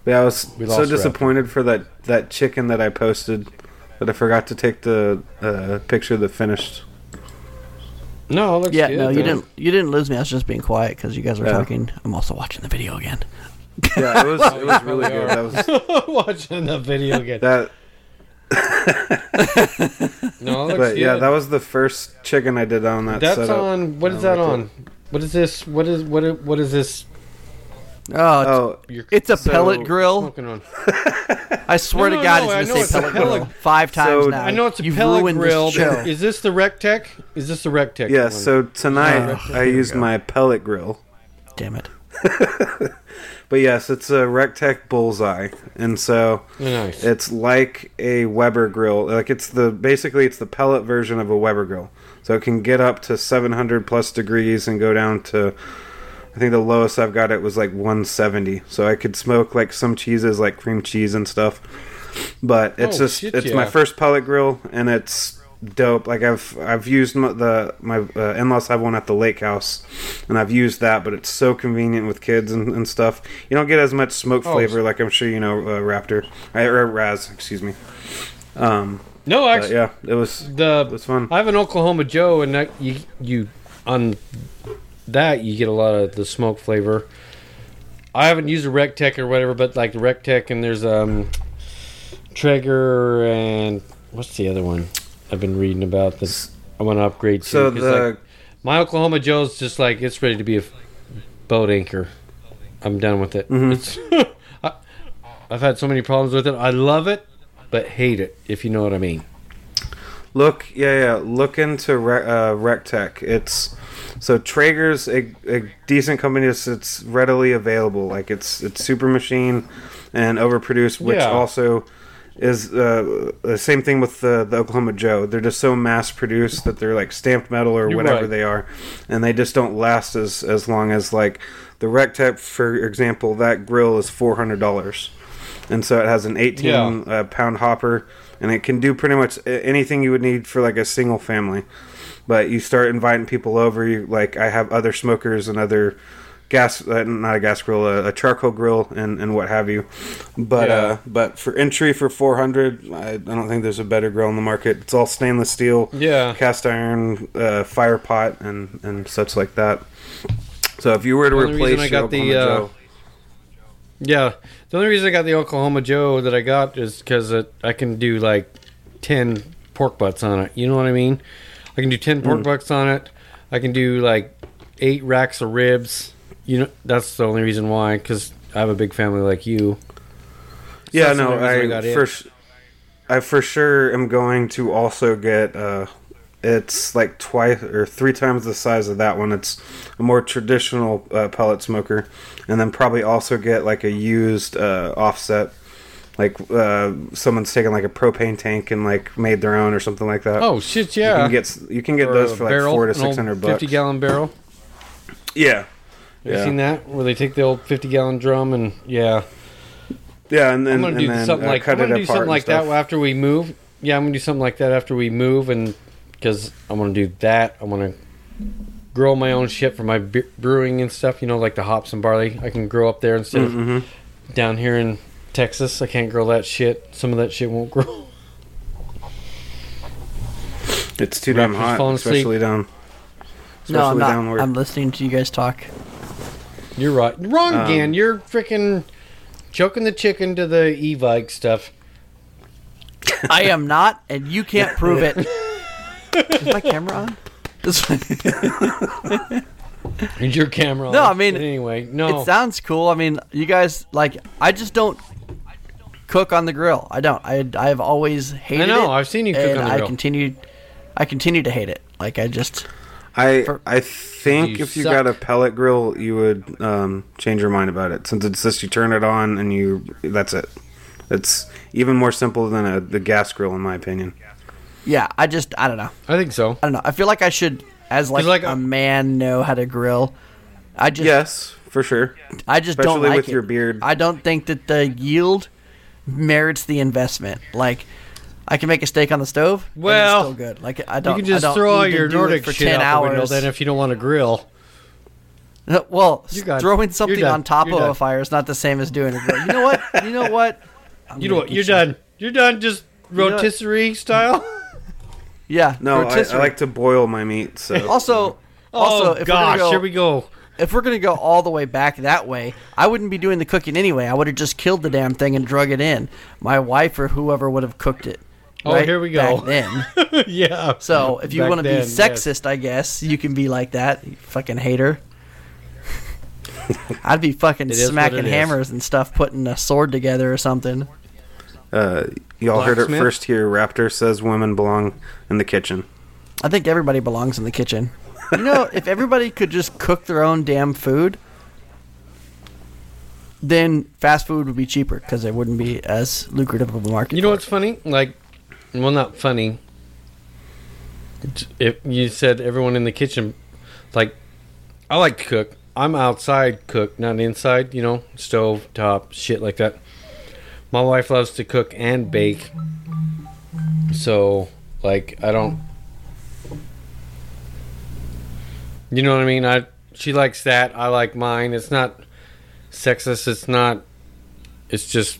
Yeah, I was We so disappointed for that that chicken that I posted that I forgot to take the uh, picture of the finished. No, it looks Yeah, good, no, you though. didn't. You didn't lose me. I was just being quiet because you guys were Yeah. talking. I'm also watching the video again. Yeah, it was it was really good. That was watching the video again. that. No, it looks But yeah, that was the first chicken I did on that. That's setup. on. What is that liked on? What is this? What is what? is- What is this? Oh, it's, Oh, it's a so- pellet grill. I swear No, to God, no, I it's gonna say a pellet pellet- grill five times So- now. I know it's a You've pellet ruined grill. This show. Is this the Rectech? Is this the Rectech? yeah. So tonight Uh, I used my pellet grill. Damn it! But yes, it's a Rectech Bullseye, and so nice. it's like a Weber grill. Like it's the basically it's the pellet version of a Weber grill. So it can get up to 700 plus degrees and go down to I think the lowest I've got it was like 170. So I could smoke like some cheeses like cream cheese and stuff. But it's Oh, just shit, it's yeah. my first pellet grill and it's dope. Like I've I've used m- the my uh, in-laws have one at the lake house and I've used that, but it's so convenient with kids and, and stuff. You don't get as much smoke Oh, flavor like I'm sure you know uh, Raptor uh, or Raz, excuse me. Um, no, actually, yeah, it was it the was fun. I have an Oklahoma Joe, and that you you on that you get a lot of the smoke flavor. I haven't used a Rec Rectech or whatever, but like the Rec Rectech, and there's um Traeger and what's the other one I've been reading about that I want to upgrade to. So the like, my Oklahoma Joe's just like it's ready to be a boat anchor. I'm done with it. Mhm. It's I, I've had so many problems with it. I love it, but hate it. If you know what I mean. Look, yeah, yeah. Look into Re- uh, Rectech. It's so Traeger's a, a decent company. It's, it's readily available. Like it's it's super machine and overproduced, which Yeah. also is uh, the same thing with the, the Oklahoma Joe. They're just so mass produced that they're like stamped metal or You're whatever right. they are, and they just don't last as as long as like the Rectech, for example. That grill is four hundred dollars, and so it has an eighteen uh, pound hopper, and it can do pretty much anything you would need for like a single family. But you start inviting people over. You like I have other smokers and other gas, uh, not a gas grill, a, a charcoal grill, and, and what have you. But Yeah. uh, but for entry for four hundred, I, I don't think there's a better grill in the market. It's all stainless steel, Yeah. cast iron, uh, fire pot, and and such like that. So if you were to The replace I got the, Oklahoma uh, Joe, Yeah, the only reason I got the Oklahoma Joe that I got is because I can do like ten pork butts on it. You know what I mean? I can do ten pork Mm. butts on it. I can do like eight racks of ribs. You know, that's the only reason why. Because I have a big family like you. yeah, no, I I, for s- I for sure am going to also get. Uh, it's like twice or three times the size of that one. It's a more traditional uh, pellet smoker, and then probably also get like a used uh, offset, like uh, someone's taken like a propane tank and like made their own or something like that. Oh shit! you Yeah, can get you can get Or those for like barrel, four to six hundred bucks. Fifty gallon barrel. Yeah, Have you Yeah. seen that? Where they take the old fifty gallon drum and yeah. yeah, and then I'm gonna do then, something uh, like cut I'm gonna it do something and like that stuff. after we move. Yeah, I'm gonna do something like that after we move, and because I'm gonna do that, I'm gonna grow my own shit for my be- brewing and stuff. You know, like the hops and barley. I can grow up there instead Mhm. of down here in Texas. I can't grow that shit. Some of that shit won't grow. It's too damn Raptors hot, falling asleep. especially down. No, I'm not. down where- I'm listening to you guys talk. You're right. Wrong Um, again. You're freaking choking the chicken to the e-bike stuff. I am not, and you can't prove it. Is my camera on? This- Is your camera? On? No. I mean, anyway, no. It sounds cool. I mean, you guys like. I just don't cook on the grill. I don't. I I have always hated I know. it. I've seen you cook and on the grill. I continue. I continue to hate it. Like I just I For- I think You if you suck. got a pellet grill, you would um, change your mind about it. Since it's just you turn it on and you that's it. It's even more simple than a the gas grill, in my opinion. yeah, I just I don't know. I think so. I don't know. I feel like I should, as like, like a, a- man, know how to grill. I just Yes, for sure. I just don't like with it. your beard. I don't think that the yield merits the investment. Like, I can make a steak on the stove. and Well, it's still good. Like I You don't. You can just I don't throw all your do Nordic for shit ten out the window then if you don't want to grill. Uh, well, You got- throwing you're something done. on top You're of a done. fire is not the same as doing a grill. You know what? You know what? I'm You know gonna what? get You're done. You're done just know what? rotisserie style. Yeah. No, I, I rotisserie. like to boil my meat. So Also, also, oh if gosh, we're gonna go, here we go. if we're gonna go all the way back that way, I wouldn't be doing the cooking anyway. I would have just killed the damn thing and drug it in. My wife or whoever would have cooked it. Oh, right here we go. Back then. yeah. So if you want to be then, yes. sexist, I guess you can be like that. You fucking hater. I'd be fucking is smacking it is. hammers and stuff, putting a sword together or something. uh, y'all heard it first here. Raptor says women belong in the kitchen. I think everybody belongs in the kitchen. You know, if everybody could just cook their own damn food, then fast food would be cheaper because it wouldn't be as lucrative of a market. You know for what's funny? Like, well, not funny. If you said everyone in the kitchen, like, I like to cook. I'm outside cook, not inside. You know, stove top shit like that. My wife loves to cook and bake, so like I don't. You know what I mean? I she likes that. I like mine. It's not sexist. It's not. It's just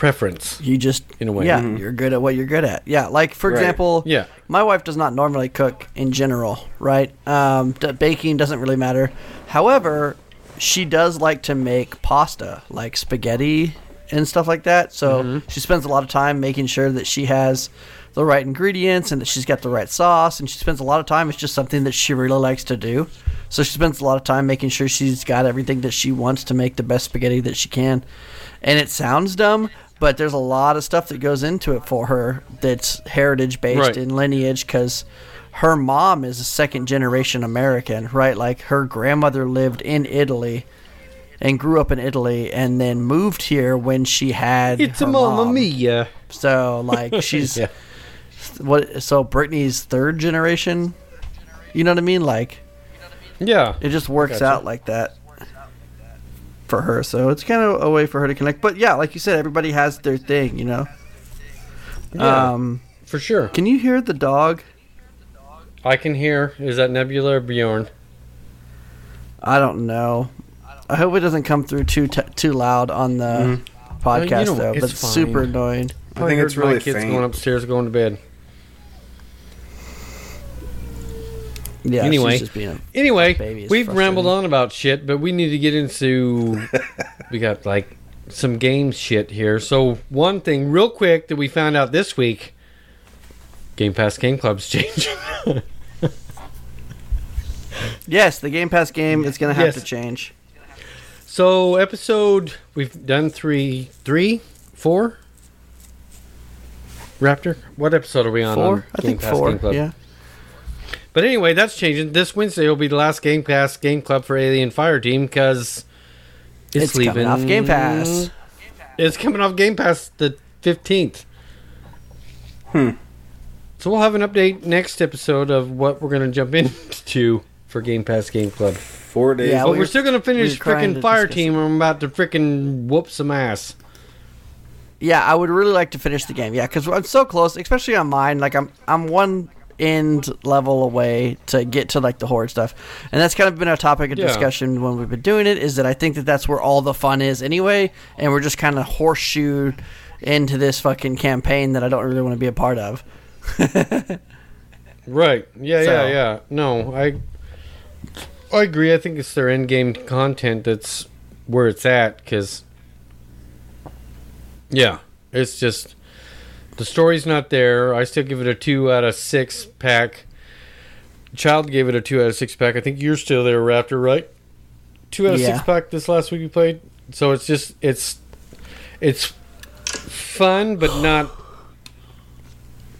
preference. You just In a way. yeah, Mhm. you're good at what you're good at. Yeah, like for Right. example, Yeah. my wife does not normally cook in general, right? Um, d- baking doesn't really matter. However, she does like to make pasta, like spaghetti and stuff like that. So Mm-hmm. she spends a lot of time making sure that she has the right ingredients and that she's got the right sauce. And she spends a lot of time. It's just something that she really likes to do. So she spends a lot of time making sure she's got everything that she wants to make the best spaghetti that she can. And it sounds dumb, but there's a lot of stuff that goes into it for her that's heritage based Right. in lineage because her mom is a second generation American, right? Like her grandmother lived in Italy and grew up in Italy and then moved here when she had It's a mamma mom. mia. So like she's Yeah. what so Brittany's third generation. You know what I mean? Like Yeah. it just works out like that for her. So it's kind of a way for her to connect. But yeah, like you said, everybody has their thing, you know. Yeah. Um, For sure. can you hear the dog? I can hear. Is that Nebula or Bjorn? I don't know. I hope it doesn't come through too t- too loud on the podcast Uh, you know, though. it's But it's super annoying. I think it's heard my really kids faint. going upstairs, going to bed. Yeah. Anyway. she's just being a- Anyway, Baby we've rambled on about shit, but we need to get into. we got like some game shit here. So one thing, real quick, that we found out this week: Game Pass Game Club's changing. yes, the Game Pass game is gonna have Yes. to change. so episode, we've done three, three, four. Raptor, what episode are we on? Four, on I Game think Pass four. Game Club? Yeah. But anyway, that's changing. This Wednesday will be the last Game Pass Game Club for Alien Fireteam because it's, It's leaving coming off Game Pass. It's coming off Game Pass the fifteenth. Hmm. So we'll have an update next episode of what we're going to jump into for Game Pass Game Club. Four days. Yeah, But we we're were- still going to finish we freaking Fireteam. I'm about to freaking whoop some ass. Yeah, I would really like to finish the game. Yeah, because I'm so close, especially on mine. Like I'm, I'm one end level away to get to like the horde stuff, and that's kind of been a topic of Yeah. discussion when we've been doing it. Is that I think that that's where all the fun is anyway, and we're just kind of horseshoe into this fucking campaign that I don't really want to be a part of. Right. Yeah, So- yeah, yeah. No, I I agree. I think it's their end game content that's where it's at because yeah, it's just the story's not there. I still give it a two out of six pack. Child gave it a two out of six pack. I think you're still there, Raptor, right? Two out of Yeah. six pack this last week you played. So it's just it's it's fun, but not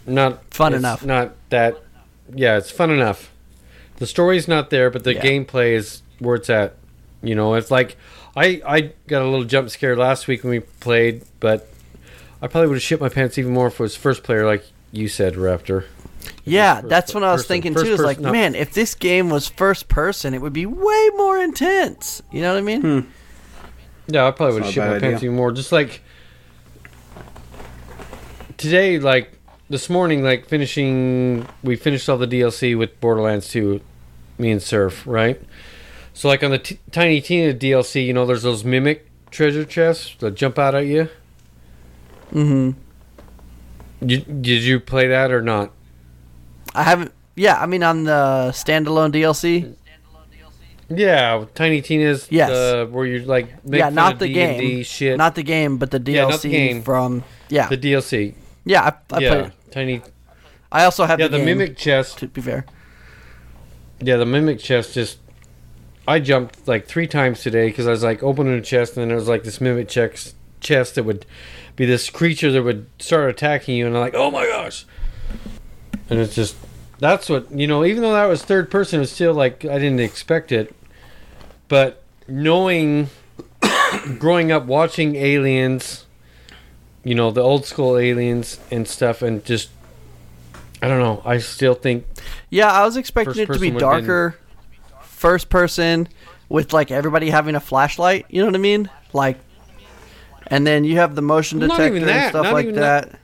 not Fun enough. Not that yeah, it's fun enough. The story's not there, but the Yeah. gameplay is where it's at. You know, it's like I I got a little jump scare last week when we played, but I probably would have shit my pants even more if it was first player, like you said, Raptor. Yeah, first that's what I was person. thinking First too. Is like, no. man, if this game was first person, it would be way more intense. You know what I mean? Hmm. Yeah, I probably would have It's shit my bad pants even more. Just like today, like this morning, like finishing, we finished all the DLC with Borderlands 2, me and Surf, right? So, like on the t- Tiny Tina DLC, you know, there's those mimic treasure chests that jump out at you. Mm-hmm. you did you play that or not? I haven't. Yeah, I mean on the standalone DLC. Yeah, Tiny Tina's. Yes. Uh, where you're like make yeah, not the D&D game. shit. Not the game, but the DLC Yeah, the game. from. Yeah, the DLC. yeah. I, I yeah, played. Tiny. I also have Yeah, the, the mimic chest. To be fair. Yeah, the mimic chest just. I jumped like three times today because I was like opening a chest and then there was like this mimic chest chest that would be this creature that would start attacking you and I'm like, oh my gosh! And it's just that's what you know. Even though that was third person, it was still like I didn't expect it. But knowing, growing up watching Aliens, you know the old school Aliens and stuff, and just I don't know. I still think Yeah, I was expecting it to be would've been- darker, first person, with like everybody having a flashlight. You know what I mean? Like, and then you have the motion detector even and stuff like even that.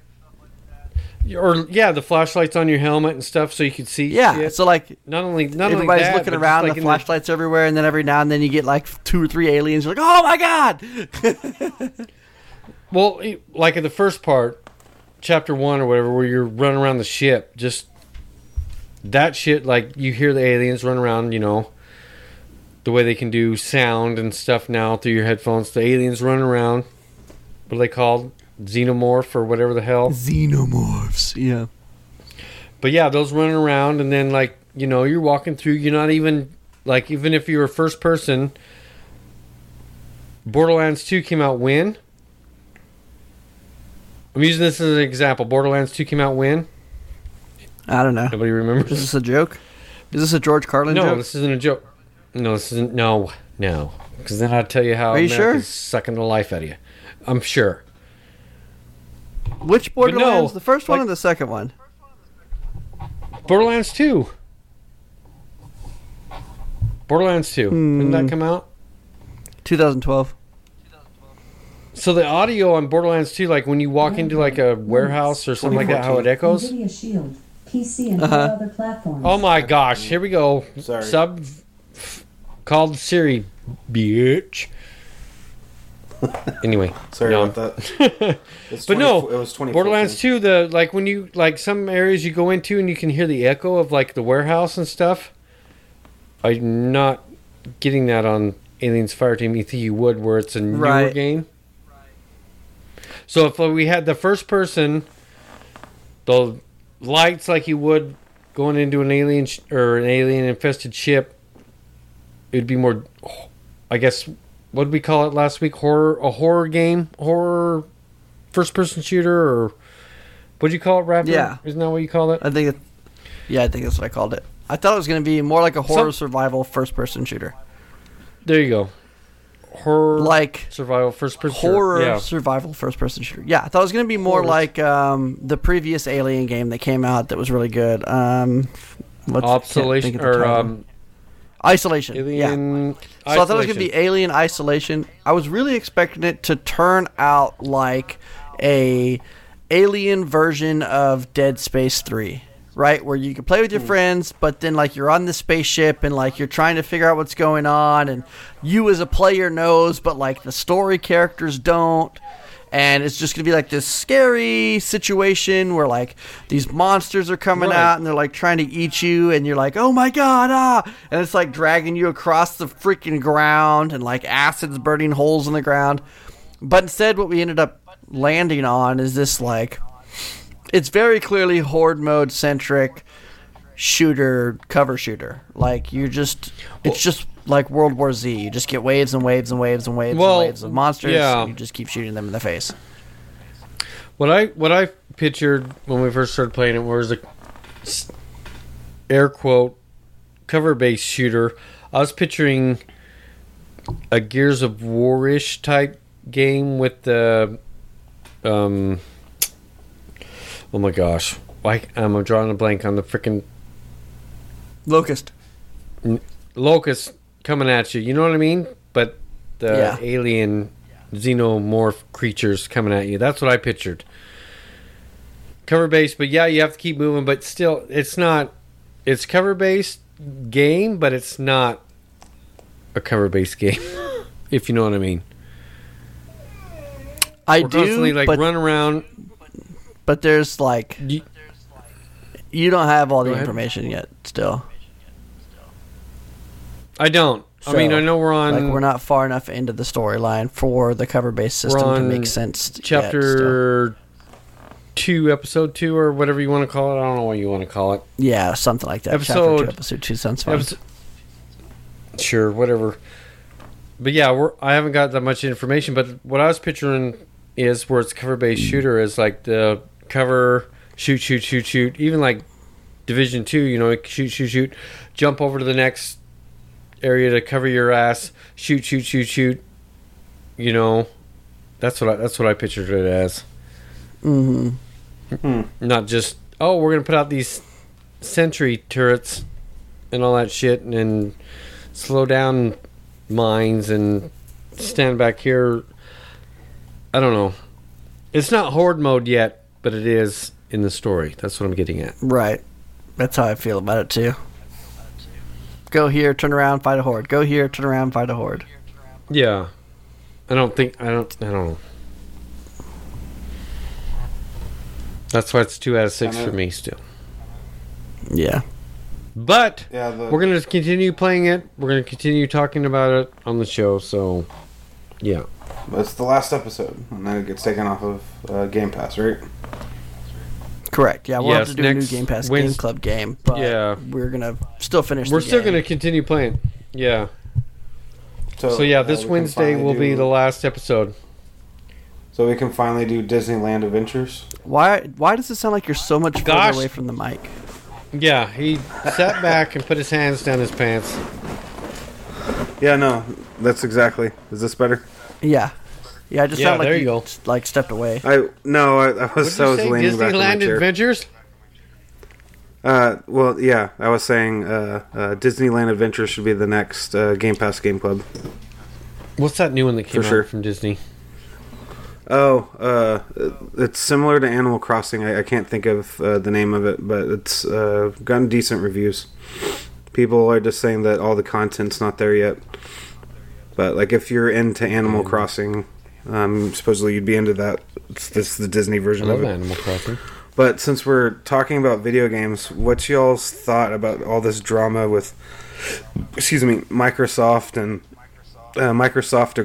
or yeah, the flashlights on your helmet and stuff, so you can see. Yeah, shit. so like not only not only everybody's that, looking around, like the flashlights everywhere, and then every now and then you get like two or three aliens. You're like, oh my god! well, like in the first part, chapter one or whatever, where you're running around the ship, just that shit. Like you hear the aliens run around, you know, the way they can do sound and stuff now through your headphones. The aliens run around. What are they called? Xenomorph or whatever the hell. Xenomorphs. Yeah. But yeah, those running around, and then like you know, you're walking through. You're not even like even if you were first person. Borderlands Two came out when? I'm using this as an example. Borderlands Two came out when? I don't know. Nobody remembers. Is this a joke? Is this a George Carlin No, joke? No, this isn't a joke. No, this isn't. No, no. Because then I'd tell you how Are you America's sure? sucking the life out of you. I'm sure. Which But no, Borderlands? the first one like- or the second one? Borderlands Two. Borderlands Two. Didn't Hmm. that come out? 2012. So the audio on Borderlands 2, like when you walk into like a warehouse or something like that, how it echoes. NVIDIA Shield, PC, and Uh-huh. all other platforms. Oh my gosh! Here we go. Sorry. Sub f- called Siri, bitch. anyway, Sorry no. about that. It's But 20 no, it was 2014. Borderlands 2, the like when you like some areas you go into and you can hear the echo of like the warehouse and stuff. I'm not getting that on Aliens Fireteam. You think you would, where it's a newer Right. game. So if uh, we had the first person, the lights like you would going into an alien sh- or an alien infested ship, it'd be more. I guess what did we call it last week? Horror, a horror game, horror first person shooter, or what'd you call it, Raptor? Yeah. isn't that what you call it? I think. It, yeah, I think that's what I called it. I thought it was going to be more like a horror Some- survival first person shooter, There you go. Horror, like survival first person horror Yeah. survival first person shooter. Yeah, I thought it was going to be more like um, the previous Alien game that came out that was really good. Um, what's, Obsolation or um, Isolation. yeah. Alien. So I thought it was going to be Alien Isolation. I was really expecting it to turn out like a alien version of Dead Space 3, right? Where you can play with your hmm. friends, but then like you're on the spaceship and like you're trying to figure out what's going on and you as a player knows, but like the story characters don't. And it's just gonna be like this scary situation where like these monsters are coming Right. out and they're like trying to eat you, and you're like, oh my god, ah! And it's like dragging you across the freaking ground, and like acid's burning holes in the ground. But instead, what we ended up landing on is this like, it's very clearly horde mode centric shooter, cover shooter. Like you're just, it's just like World War Z. You just get waves and waves and waves and waves Well, and waves of monsters. yeah. And you just keep shooting them in the face. What I what I pictured when we first started playing it was a air quote cover based shooter, I was picturing a Gears of War ish type game with the um. Oh my gosh! Why I'm drawing a blank on the freaking Locust. locust coming at you. You know what I mean? But the Yeah. alien xenomorph creatures coming at you. That's what I pictured. Cover based, but yeah, you have to keep moving. But still, it's not. It's cover based game, but it's not a cover based game. if you know what I mean. I We're do, constantly like but, run around. but there's like You, you don't have all the information yet. Still, I don't. I mean, I know we're on like we're not far enough into the storyline for the cover-based system to make sense. yet, chapter two, episode two, or whatever you want to call it. I don't know what you want to call it. yeah, something like that. chapter Episode- two, episode two sounds fun. Episode- Sure, whatever. But yeah, we're, I haven't got that much information. But what I was picturing is where it's cover based shooter is like the cover shoot, shoot, shoot, shoot. Even like Division Two, you know, shoot, shoot, shoot, jump over to the next area to cover your ass, shoot, shoot, shoot, shoot. You know, that's what I, that's what I pictured it as. mm-hmm. Not just oh, we're gonna put out these sentry turrets and all that shit, and then slow down mines and stand back here. I don't know. It's not horde mode yet, but it is in the story. That's what I'm getting at. Right. That's how I feel about it too. Go here, turn around, fight a horde. Go here, turn around, fight a horde. Yeah, I don't think I don't I don't know. That's why it's two out of six Kinda- for me still. Yeah. But Yeah, the, we're gonna just continue playing it. We're gonna continue talking about it on the show. So, yeah. it's the last episode, and then it gets taken off of uh, Game Pass, right? Correct. Yeah, we'll Yes, have to do a new Game Pass Wednes- Game Club game, but Yeah. we're gonna still finish. We're the still game. gonna continue playing. Yeah. So yeah, uh, this we Wednesday finally will be the last episode. So we can finally do Disneyland Adventures. Why? Why does it sound like you're so much Gosh. further away from the mic? Yeah, he sat back and put his hands down his pants. Yeah, no, that's exactly. Is this better? Yeah. Yeah, I just Yeah, sound like there you go. like stepped away. I no, I, I was What so did was you say? leaning back in my Disneyland chair. Adventures? Uh, well, yeah, I was saying uh, uh, Disneyland Adventures should be the next uh, Game Pass Game Club. What's that new one that came For out sure. from Disney? Oh, uh, it's similar to Animal Crossing. I, I can't think of uh, the name of it, but it's uh, gotten decent reviews. People are just saying that all the content's not there yet. But like, if you're into Animal Crossing, um, supposedly you'd be into that. It's, this is the Disney I version love of it. Animal Crossing. But since we're talking about video games, what's y'all's thought about all this drama with, excuse me, Microsoft and uh, Microsoft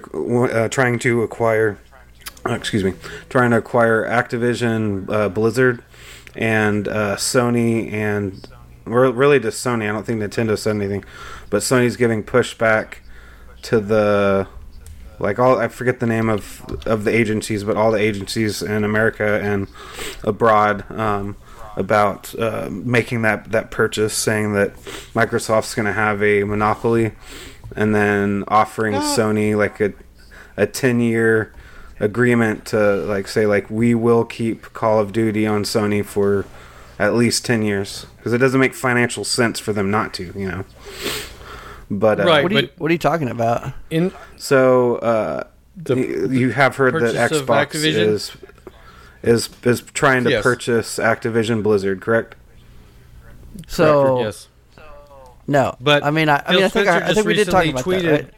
uh, trying to acquire, uh, excuse me, trying to acquire Activision, uh, Blizzard, and uh, Sony, and really just Sony. I don't think Nintendo said anything, but Sony's giving pushback to the like all I forget the name of of the agencies, but all the agencies in America and abroad um, about uh, making that that purchase, saying that Microsoft's going to have a monopoly, and then offering Sony like a a ten year agreement to like say like we will keep Call of Duty on Sony for at least ten years because it doesn't make financial sense for them not to, you know. But uh, Right. What are you What are you talking about? In so uh, the you you have heard that Xbox is is is trying to Yes. purchase Activision Blizzard, correct? So yes, no, but I mean, I, I mean, I think I, I think we did talk recently about that. Right?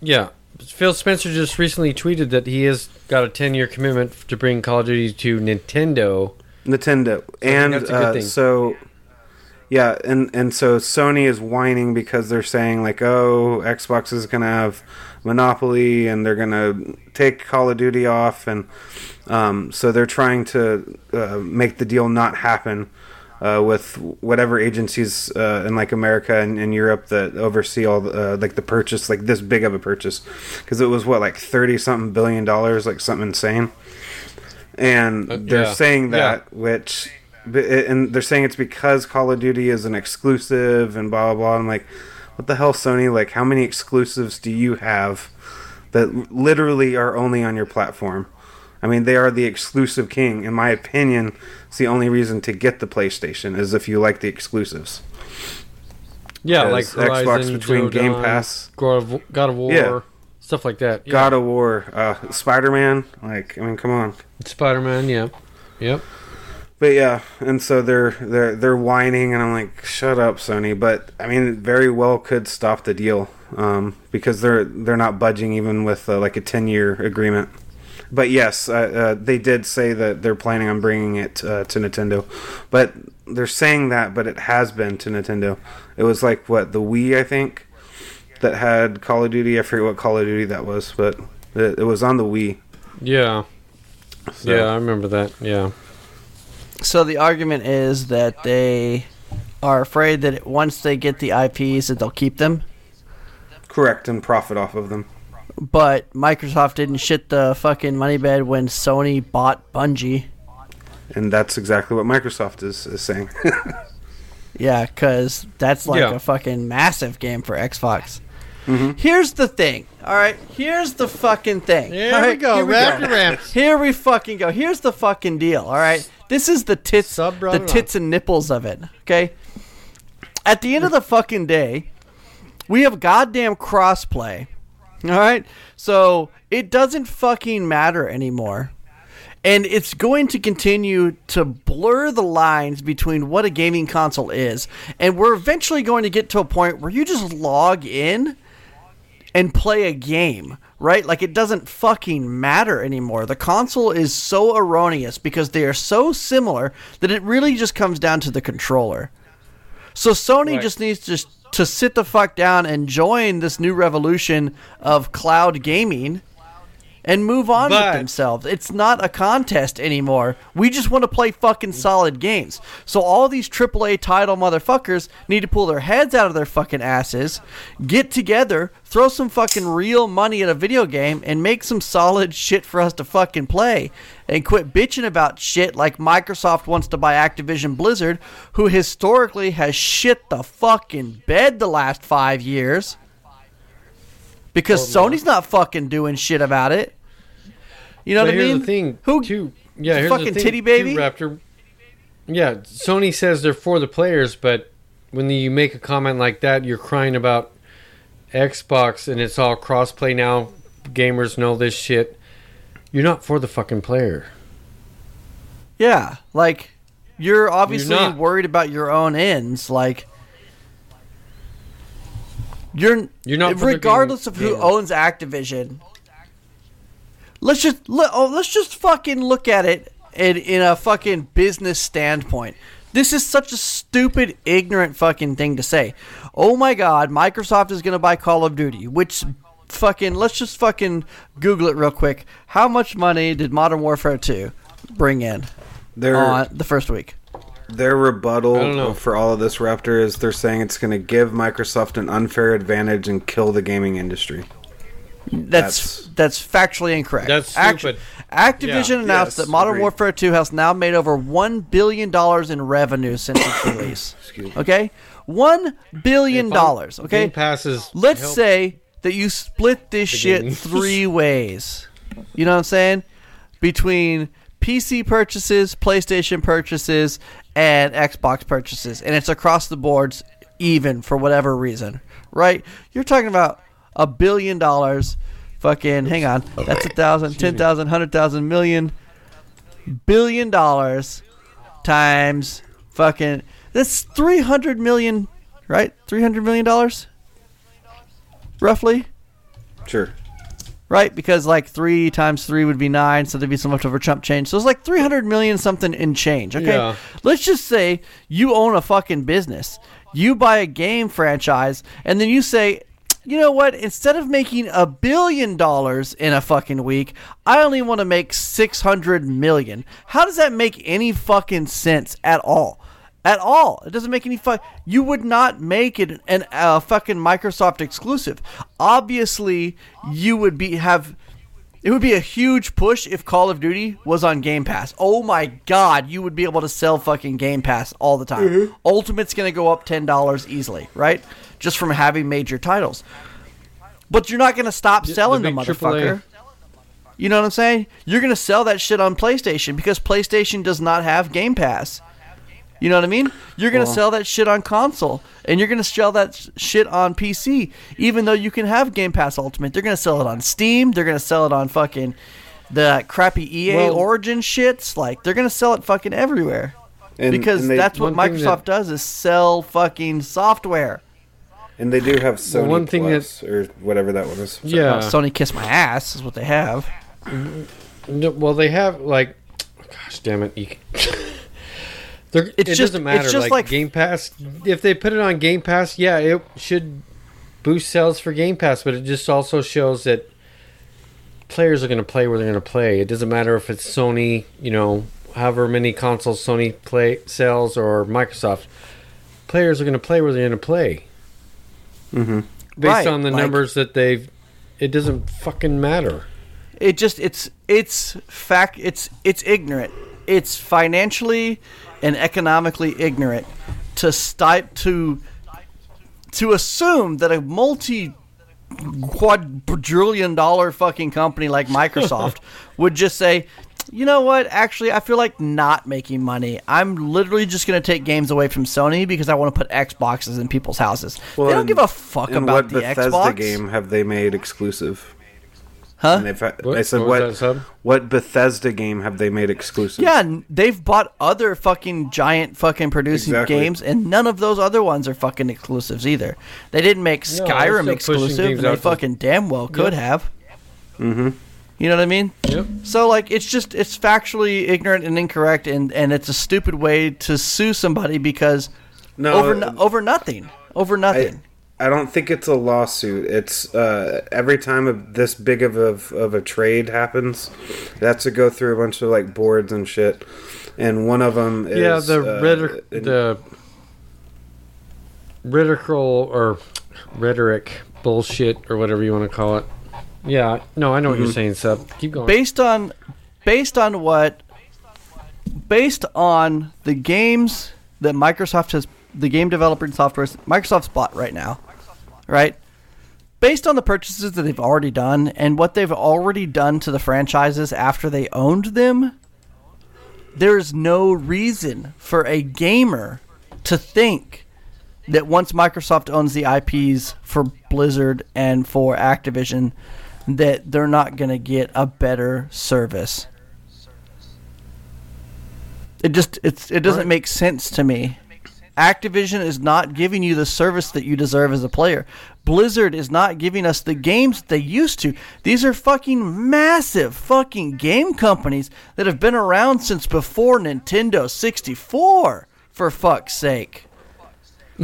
yeah. Phil Spencer just recently tweeted that he has got a ten-year commitment to bring Call of Duty to Nintendo. Nintendo, and that's a good uh, thing. so yeah, and and so Sony is whining because they're saying like, oh, Xbox is gonna have monopoly and they're gonna take Call of Duty off, and um, so they're trying to uh, make the deal not happen. Uh, with whatever agencies uh, in like America and, and Europe that oversee all the, uh, like the purchase, like this big of a purchase, because it was what like thirty something billion dollars, like something insane. And Uh, they're yeah. saying Yeah. that, which but it- and they're saying it's because Call of Duty is an exclusive and blah blah blah. I'm like, what the hell, Sony? Like, how many exclusives do you have that literally are only on your platform? I mean, they are the exclusive king. In my opinion, it's the only reason to get the PlayStation is if you like the exclusives. Yeah, like Because Xbox between Game Pass- God of, God of War, Yeah. stuff like that. Yeah. God of War, uh, Spider Man. Like, I mean, come on. Spider Man. Yeah, yep. But yeah, and so they're they're they're whining, and I'm like, shut up, Sony. But I mean, it very well could stop the deal um, because they're they're not budging even with uh, like a ten year agreement. But yes, uh, uh, they did say that they're planning on bringing it uh, to Nintendo. But they're saying that, but it has been to Nintendo. It was like what the Wii, I think, that had Call of Duty. I forget what Call of Duty that was, but it, it was on the Wii. Yeah, So- yeah, I remember that. Yeah, So the argument is that they are afraid that once they get the IPs that they'll keep them, correct, and profit off of them. but Microsoft didn't shit the fucking money bed when Sony bought Bungie. And that's exactly what Microsoft is, is saying. Yeah, because that's like Yeah. a fucking massive game for Xbox. Mhm. Here's the thing. All right, here's the fucking thing. Here All we right, go, here we wrap go. your ramps. Here we fucking go. Here's the fucking deal. All right, this is the tits, Sub the tits and nipples of it. Okay. At the end of the fucking day, we have goddamn crossplay. All right, so it doesn't fucking matter anymore. And it's going to continue to blur the lines between what a gaming console is. And we're eventually going to get to a point where you just log in and play a game, right? Like it doesn't fucking matter anymore. The console is so erroneous because they are so similar that it really just comes down to the controller. So Sony Right. just needs to to sit the fuck down and join this new revolution of cloud gaming and move on But- with themselves. It's not a contest anymore. We just want to play fucking solid games. So all these AAA title motherfuckers need to pull their heads out of their fucking asses, get together, throw some fucking real money at a video game, and make some solid shit for us to fucking play. And quit bitching about shit like Microsoft wants to buy Activision Blizzard, who historically has shit the fucking bed the last five years. Because. Sony's not fucking doing shit about it. You know but what I mean? the thing. Who? Too, yeah, here's fucking the thing, titty baby? Too, Raptor. Yeah, Sony says they're for the players, but when you make a comment like that, you're crying about Xbox and it's all crossplay now. Gamers know this shit. You're not for the fucking player. Yeah, like you're obviously not. worried about your own ends. Like you're You're not regardless of who gamer. owns Activision. Let's just let, oh, let's just fucking look at it in, in a fucking business standpoint. This is such a stupid, ignorant fucking thing to say. Oh my god, Microsoft is going to buy Call of Duty, which fucking let's just fucking Google it real quick. How much money did Modern Warfare 2 bring in Their on the first week? Their rebuttal for all of this, Raptor, is they're saying it's going to give Microsoft an unfair advantage and kill the gaming industry. That's that's, factually incorrect. That's Act- stupid. Activision Yeah. announced Yes, that Modern agreed. Warfare 2 has now made over one billion dollars in revenue since its release. Okay, one billion dollars. Okay, passes. let's help- say that you split this The shit game. three ways. You know what I'm saying? Between PC purchases, PlayStation purchases, and Xbox purchases, and it's across the boards even for whatever reason, right? You're talking about a billion dollars. Fucking, hang on. That's a thousand, ten thousand, hundred thousand, million, billion dollars times fucking. That's three hundred million, right? Three hundred million dollars, roughly Sure. Right? Because like three times three would be nine, so there'd be some leftover chump change. So it's like three hundred million something in change. Okay, Yeah. let's just say you own a fucking business. You buy a game franchise, and then you say, you know what? Instead of making a billion dollars in a fucking week, I only want to make six hundred million. How does that make any fucking sense at all? At all, it doesn't make any fuck. You would not make it an uh, fucking Microsoft exclusive. Obviously, you would be have It would be a huge push if Call of Duty was on Game Pass. Oh my god, you would be able to sell fucking Game Pass all the time. Mm-hmm. Ultimate's going to go up $10 easily, right? Just from having major titles. But you're not going to stop selling the, big motherfucker. AAA. You know what I'm saying? You're going to sell that shit on PlayStation because PlayStation does not have Game Pass. You know what I mean? You're going to Well- sell that shit on console and you're going to sell that shit on PC even though you can have Game Pass Ultimate. They're going to sell it on Steam, they're going to sell it on fucking the crappy EA Well- Origin shits. Like they're going to sell it fucking everywhere. And, because and they, that's what Microsoft that- does is sell fucking software. and they do have Sony one thing Plus or whatever that one is. Yeah. Uh, Sony kiss my ass is what they have. No, well, they have like, gosh damn it, you, They're, It's it just- doesn't matter. it's just like, like- Game Pass, if they put it on Game Pass, yeah, it should boost sales for Game Pass, but it just also shows that players are going to play where they're going to play. It doesn't matter if it's Sony, you know, however many consoles Sony play sells or Microsoft. Players are going to play where they're going to play. Mm-hmm. Based Right, on the like- numbers that they've, it doesn't fucking matter. it just it's it's fact it's it's ignorant it's financially and economically ignorant to stipe to to assume that a multi quadrillion dollar fucking company like Microsoft would just say you know what? Actually I feel like not making money. I'm literally just going to take games away from Sony because I want to put Xboxes in people's houses. They don't and- give a fuck about what the Bethesda Xbox. game have they made exclusive? Huh And they've What- I said what what? was that, sub? What Bethesda game have they made exclusive? Yeah, they've bought other fucking giant fucking producing Exactly. games, and none of those other ones are fucking exclusives either. They didn't make No, Skyrim still exclusive, and they out to- fucking damn well could Yep. have. Mm-hmm. You know what I mean? Yep. So like, it's just it's factually ignorant and incorrect, and and it's a stupid way to sue somebody because No, over no, over nothing, over nothing. I don't think it's a lawsuit. It's uh, every time a, this big of a, of a trade happens, that's has to go through a bunch of like boards and shit. And one of them is yeah, the uh, rhetoric, in- the rhetorical or rhetoric bullshit or whatever you want to call it. Yeah, no, I know what Mm-hmm. you're saying, Sub. Keep going. based on based on what based on the games that Microsoft has the game developer and software Microsoft's bought right now right based on the purchases that they've already done and what they've already done to the franchises after they owned them there is no reason for a gamer to think that once Microsoft owns the IPs for Blizzard and for Activision, that they're not going to get a better service. It just it's it doesn't Right. make sense to me. Activision is not giving you the service that you deserve as a player. Blizzard is not giving us the games that they used to. These are fucking massive fucking game companies that have been around since before Nintendo 64 for fuck's sake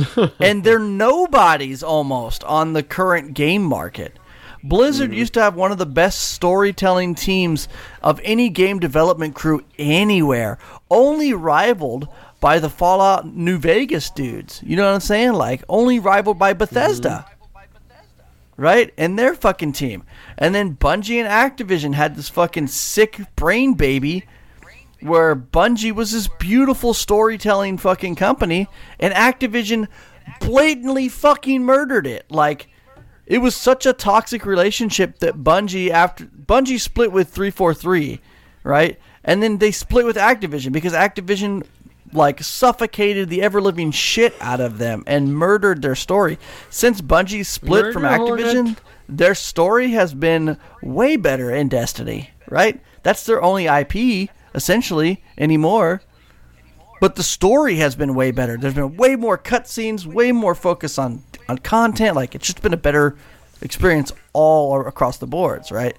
and they're nobodies almost on the current game market. Blizzard mm-hmm. used to have one of the best storytelling teams of any game development crew anywhere, only rivaled by the Fallout New Vegas dudes. You know what I'm saying? Like, only rivaled by Bethesda. Mm-hmm. Right? And their fucking team. And then Bungie and Activision had this fucking sick brain baby where Bungie was this beautiful storytelling fucking company and Activision blatantly fucking murdered it. Like it was such a toxic relationship that Bungie after Bungie split with 343, right? And then they split with Activision because Activision like suffocated the ever living shit out of them and murdered their story. Since Bungie split from Activision, hornet. their story has been way better in Destiny, right? That's their only IP essentially anymore. But the story has been way better. There's been way more cutscenes, way more focus on on content. Like it's just been a better experience all across the boards, right?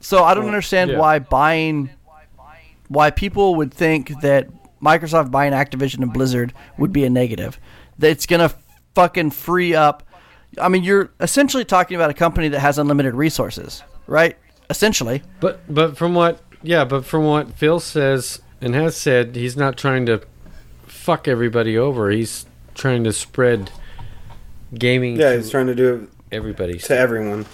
So I don't understand yeah. why buying why people would think that Microsoft buying Activision and Blizzard would be a negative. That it's gonna fucking free up. I mean, you're essentially talking about a company that has unlimited resources, right? Essentially. But but from what yeah, but from what Phil says and has said, he's not trying to fuck everybody over. He's trying to spread gaming yeah, to he's trying to do everybody. it to everyone.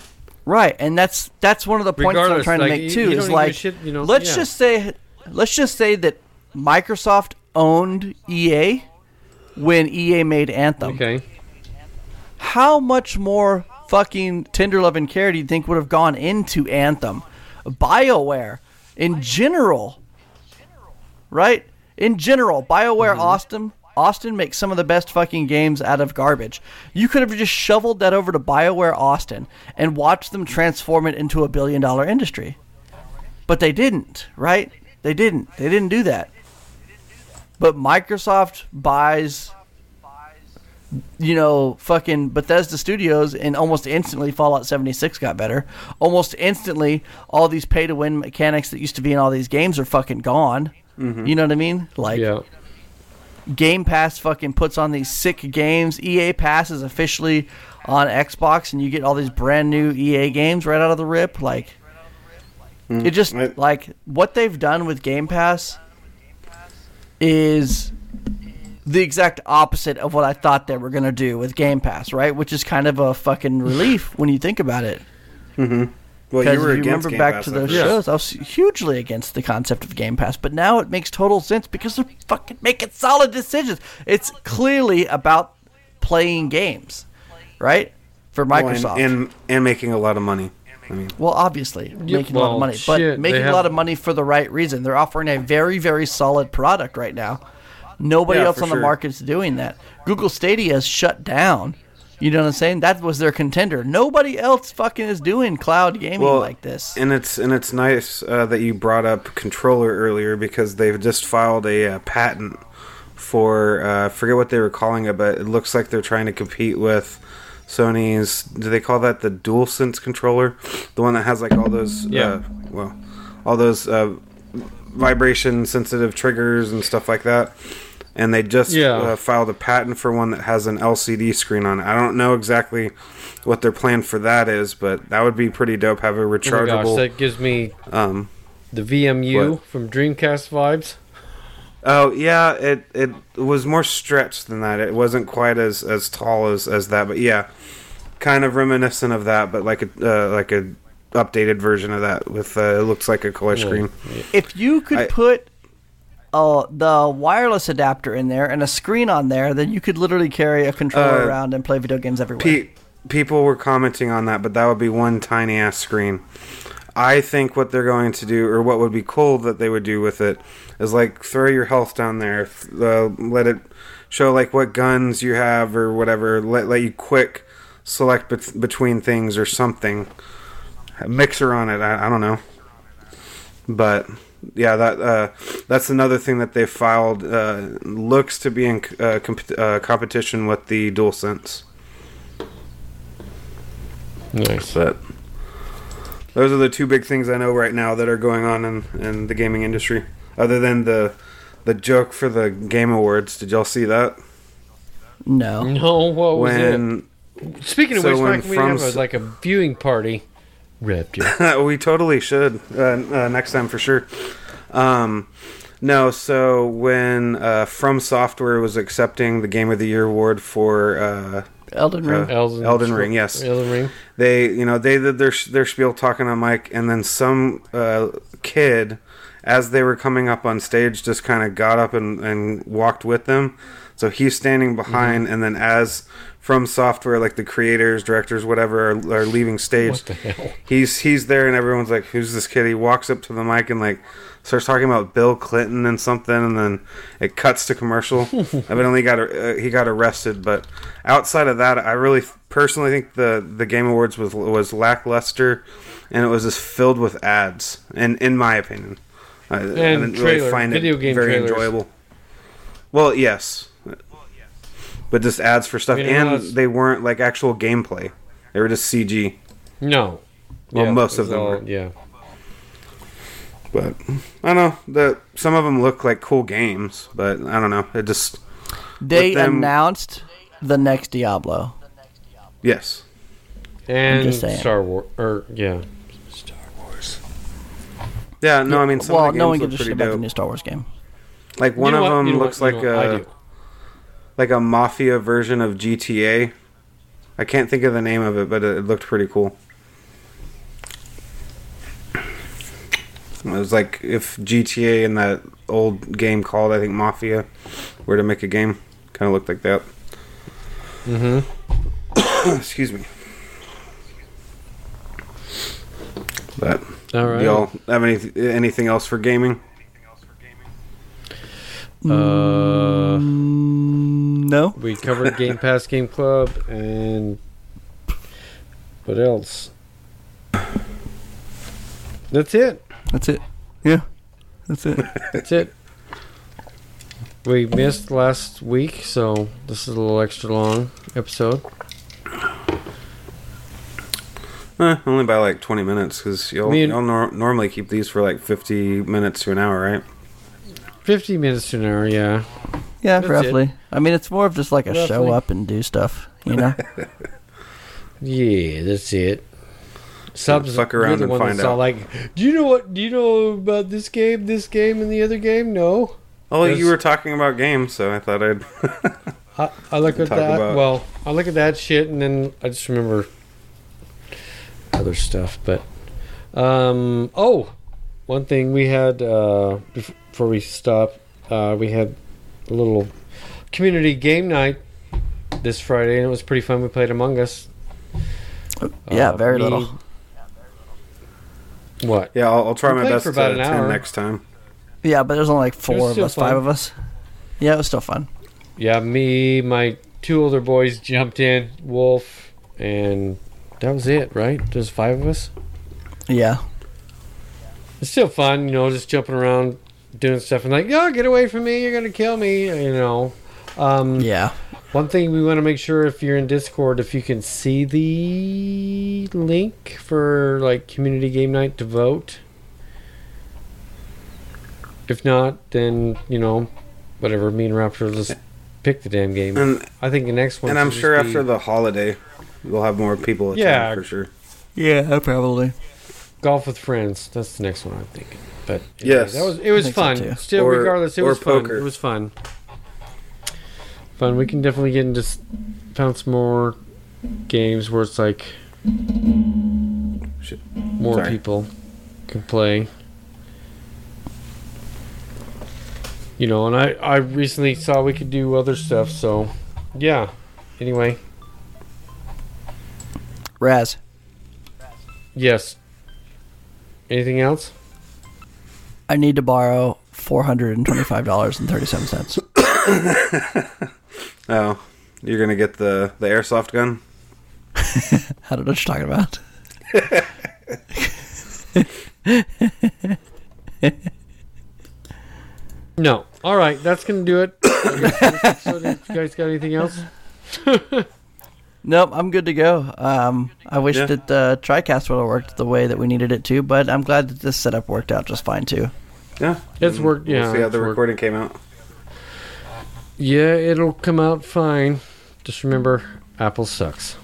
Right, and that's that's one of the points that I'm trying like, to make you- too. you is like, shit, you know, let's yeah. just say, let's just say that Microsoft owned EA when EA made Anthem. Okay. How much more fucking tender love and care do you think would have gone into Anthem, Bioware, in general? Right, in general, Bioware Mm-hmm. Austin. Austin makes some of the best fucking games out of garbage. You could have just shoveled that over to BioWare Austin and watched them transform it into a billion dollar industry. But they didn't, right? They didn't. They didn't do that. But Microsoft buys you know, fucking Bethesda Studios, and almost instantly Fallout 76 got better. Almost instantly, all these pay to win mechanics that used to be in all these games are fucking gone. Mm-hmm. You know what I mean? Like, Yeah. Game Pass fucking puts on these sick games. EA Pass is officially on Xbox, and you get all these brand new EA games right out of the rip. Like, it just mm. I- like what they've done with Game Pass is the exact opposite of what I thought they were gonna do with Game Pass, right? Which is kind of a fucking relief when you think about it. Mm-hmm. Well, Because you were you remember Game back Pass, to those think. shows, I was hugely against the concept of Game Pass, but now it makes total sense because they're fucking making solid decisions. It's clearly about playing games, right? For Well, Microsoft. and, and and making a lot of money. I mean, well, obviously, making a lot of money, shit, but making have- a lot of money for the right reason. They're offering a very, very solid product right now. Nobody Yeah, else for on the sure. market's doing that. Google Stadia is shut down. You know what I'm saying? That was their contender. Nobody else fucking is doing cloud gaming well, like this. and it's and it's nice uh, that you brought up controller earlier because they've just filed a uh, patent for uh, forget what they were calling it, but it looks like they're trying to compete with Sony's. Do they call that the DualSense controller? The one that has like all those, Yeah. uh, well, all those uh, vibration sensitive triggers and stuff like that. And they just Yeah. uh, filed a patent for one that has an LCD screen on it. I don't know exactly what their plan for that is, but that would be pretty dope. Have a Oh rechargeable. gosh, that gives me um, the VMU What? from Dreamcast vibes. Oh yeah, it it was more stretched than that. It wasn't quite as as tall as as that, but yeah, kind of reminiscent of that, but like a uh, like a updated version of that with uh, it looks like a color screen. If you could I- put uh, the wireless adapter in there and a screen on there, then you could literally carry a controller Uh, around and play video games everywhere. Pe- people were commenting on that, but that would be one tiny ass screen. I think what they're going to do, or what would be cool that they would do with it, is like throw your health down there, uh, let it show like what guns you have or whatever, let let you quick select bet- between things or something. A mixer on it, I, I don't know, but yeah, that uh, that's another thing that they filed. Uh, looks to be in uh, comp- uh, competition with the DualSense. Nice. But those are the two big things I know right now that are going on in, in the gaming industry. Other than the the joke for the Game Awards, did y'all see that? no. No, what was When it? Speaking of so which, when Mike, we From have a, S- like a viewing party. Raptor. we totally should uh, uh, next time for sure. Um, no, so when uh, From Software was accepting the Game of the Year award for uh, Elden Ring. Uh, Elden, Elden Ring, yes. Elden Ring. They you know they did their their spiel talking on mic and then some uh, kid as they were coming up on stage just kind of got up and, and walked with them so he's standing behind Mm-hmm. and then as from software like the creators directors whatever are, are leaving stage What the hell? he's he's there and everyone's like who's this kid he walks up to the mic and like starts talking about bill clinton and something and then it cuts to commercial evidently got uh, he got arrested but outside of that i really personally think the the game awards was was lackluster and it was just filled with ads and in my opinion i, I didn't really find video it very trailers. enjoyable well yes but just ads for stuff and they weren't like actual gameplay they were just cg No. Well, most of them all- were. Yeah. But I don't know. The some of them look like cool games, but I don't know. It just They them- announced the next Diablo. yes. And just. Star Wars. Or, yeah. Star Wars. Yeah, no, I mean some well, of the no one games gives a look shit pretty about the new Star Wars game. Like one You know of what? them You know looks what? You like know what? I a do. like a mafia version of GTA. I can't think of the name of it, but it, it looked pretty cool. It was like if GTA and that old game called I think Mafia were to make a game, kind of looked like that. Mm-hmm. Excuse me. But All right. y'all have any anything else for gaming? Uh, Mm, no. we covered Game Pass Game Club and what else? That's it. That's it. Yeah. That's it. That's it. We missed last week, so this is a little extra long episode. Eh, only by like twenty minutes because y'all, Me and- y'all nor- normally keep these for like fifty minutes to an hour, right? 50 minutes to an hour, yeah. Yeah, That's roughly. I mean, it's more of just like a show Roughly. up and do stuff, you know? Yeah, that's it. Subs, fuck around the and one find out. like, do you know what? Do you know about this game, this game, and the other game? No. Oh, Yes. you were talking about games, so I thought I'd. I, I look at that. about- Well, I look at that shit, and then I just remember other stuff. But um, oh, one thing we had uh, before we stop, uh, we had a little community game night this Friday, and it was pretty fun. We played Among Us. yeah, Uh, very me- little. What? yeah, I'll, I'll try We my best for to an hour. next time. Yeah, but there's only like four of still us, five of us. Yeah, it was still fun. Yeah, me, my two older boys jumped in, Wolf, and that was it, right? There's five of us. Yeah. It's still fun, you know, just jumping around, doing stuff, and like, oh, get away from me, you're gonna kill me, you know. Um, Yeah. One thing we want to make sure if you're in Discord, if you can see the link for like community game night to vote. If not, then you know, whatever. Me and Raptor just pick the damn game. And I think the next one. and I'm sure just be after the holiday, we'll have more people attend Yeah. for sure. Yeah, probably. golf with friends. That's the next one I'm thinking. But Yes. that was it was I so, fun. too. Still, Or- regardless, it or was fun. poker. It was fun. Fun. We can definitely get into s- found some more games where it's like Shit. more Sorry. people can play. You know, and I I recently saw we could do other stuff. So, yeah. Anyway, Raz. yes. Anything else? I need to borrow four hundred and twenty-five dollars and thirty-seven cents. Oh, you're gonna get the the airsoft gun? I don't know what you're talking about. No. All right, that's gonna do it. so, you guys got anything else? Nope, I'm good to go. Um, I wish Yeah. that uh, TriCast would have worked the way that we needed it to, but I'm glad that this setup worked out just fine too. Yeah, It's worked. Yeah, We'll see how it's the worked. recording came out. Yeah, it'll come out fine. Just remember, Apple sucks.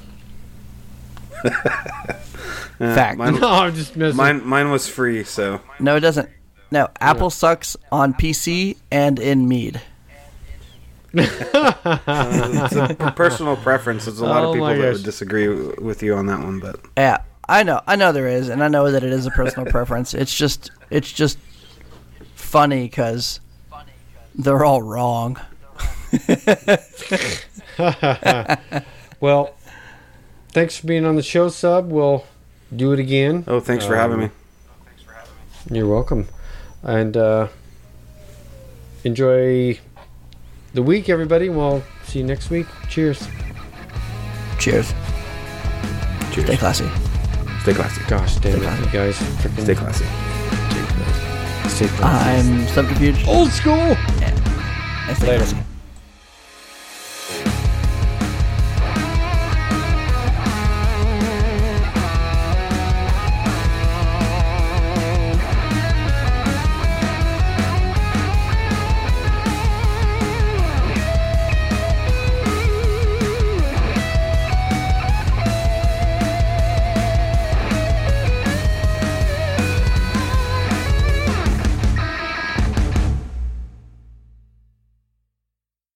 Yeah, Fact. Mine, No, I'm just messing. mine, mine was free, so No, it doesn't. No, Apple sucks on PC and in Mead. it's a p- personal preference. There's a lot Oh of people my that gosh. would disagree w- with you on that one, but Yeah, I know, I know there is, and I know that it is a personal preference. It's just, it's just funny because they're all wrong. well, thanks for being on the show, sub. We'll do it again. oh, thanks for having Um, me. You're welcome. And uh, enjoy the week, everybody. We'll see you next week. Cheers. Cheers. Cheers. Stay classy. Stay classy. Gosh damn it, you guys. Freaking Stay classy. Stay classy. I'm subterfuge. Old school. and stay Later. classy.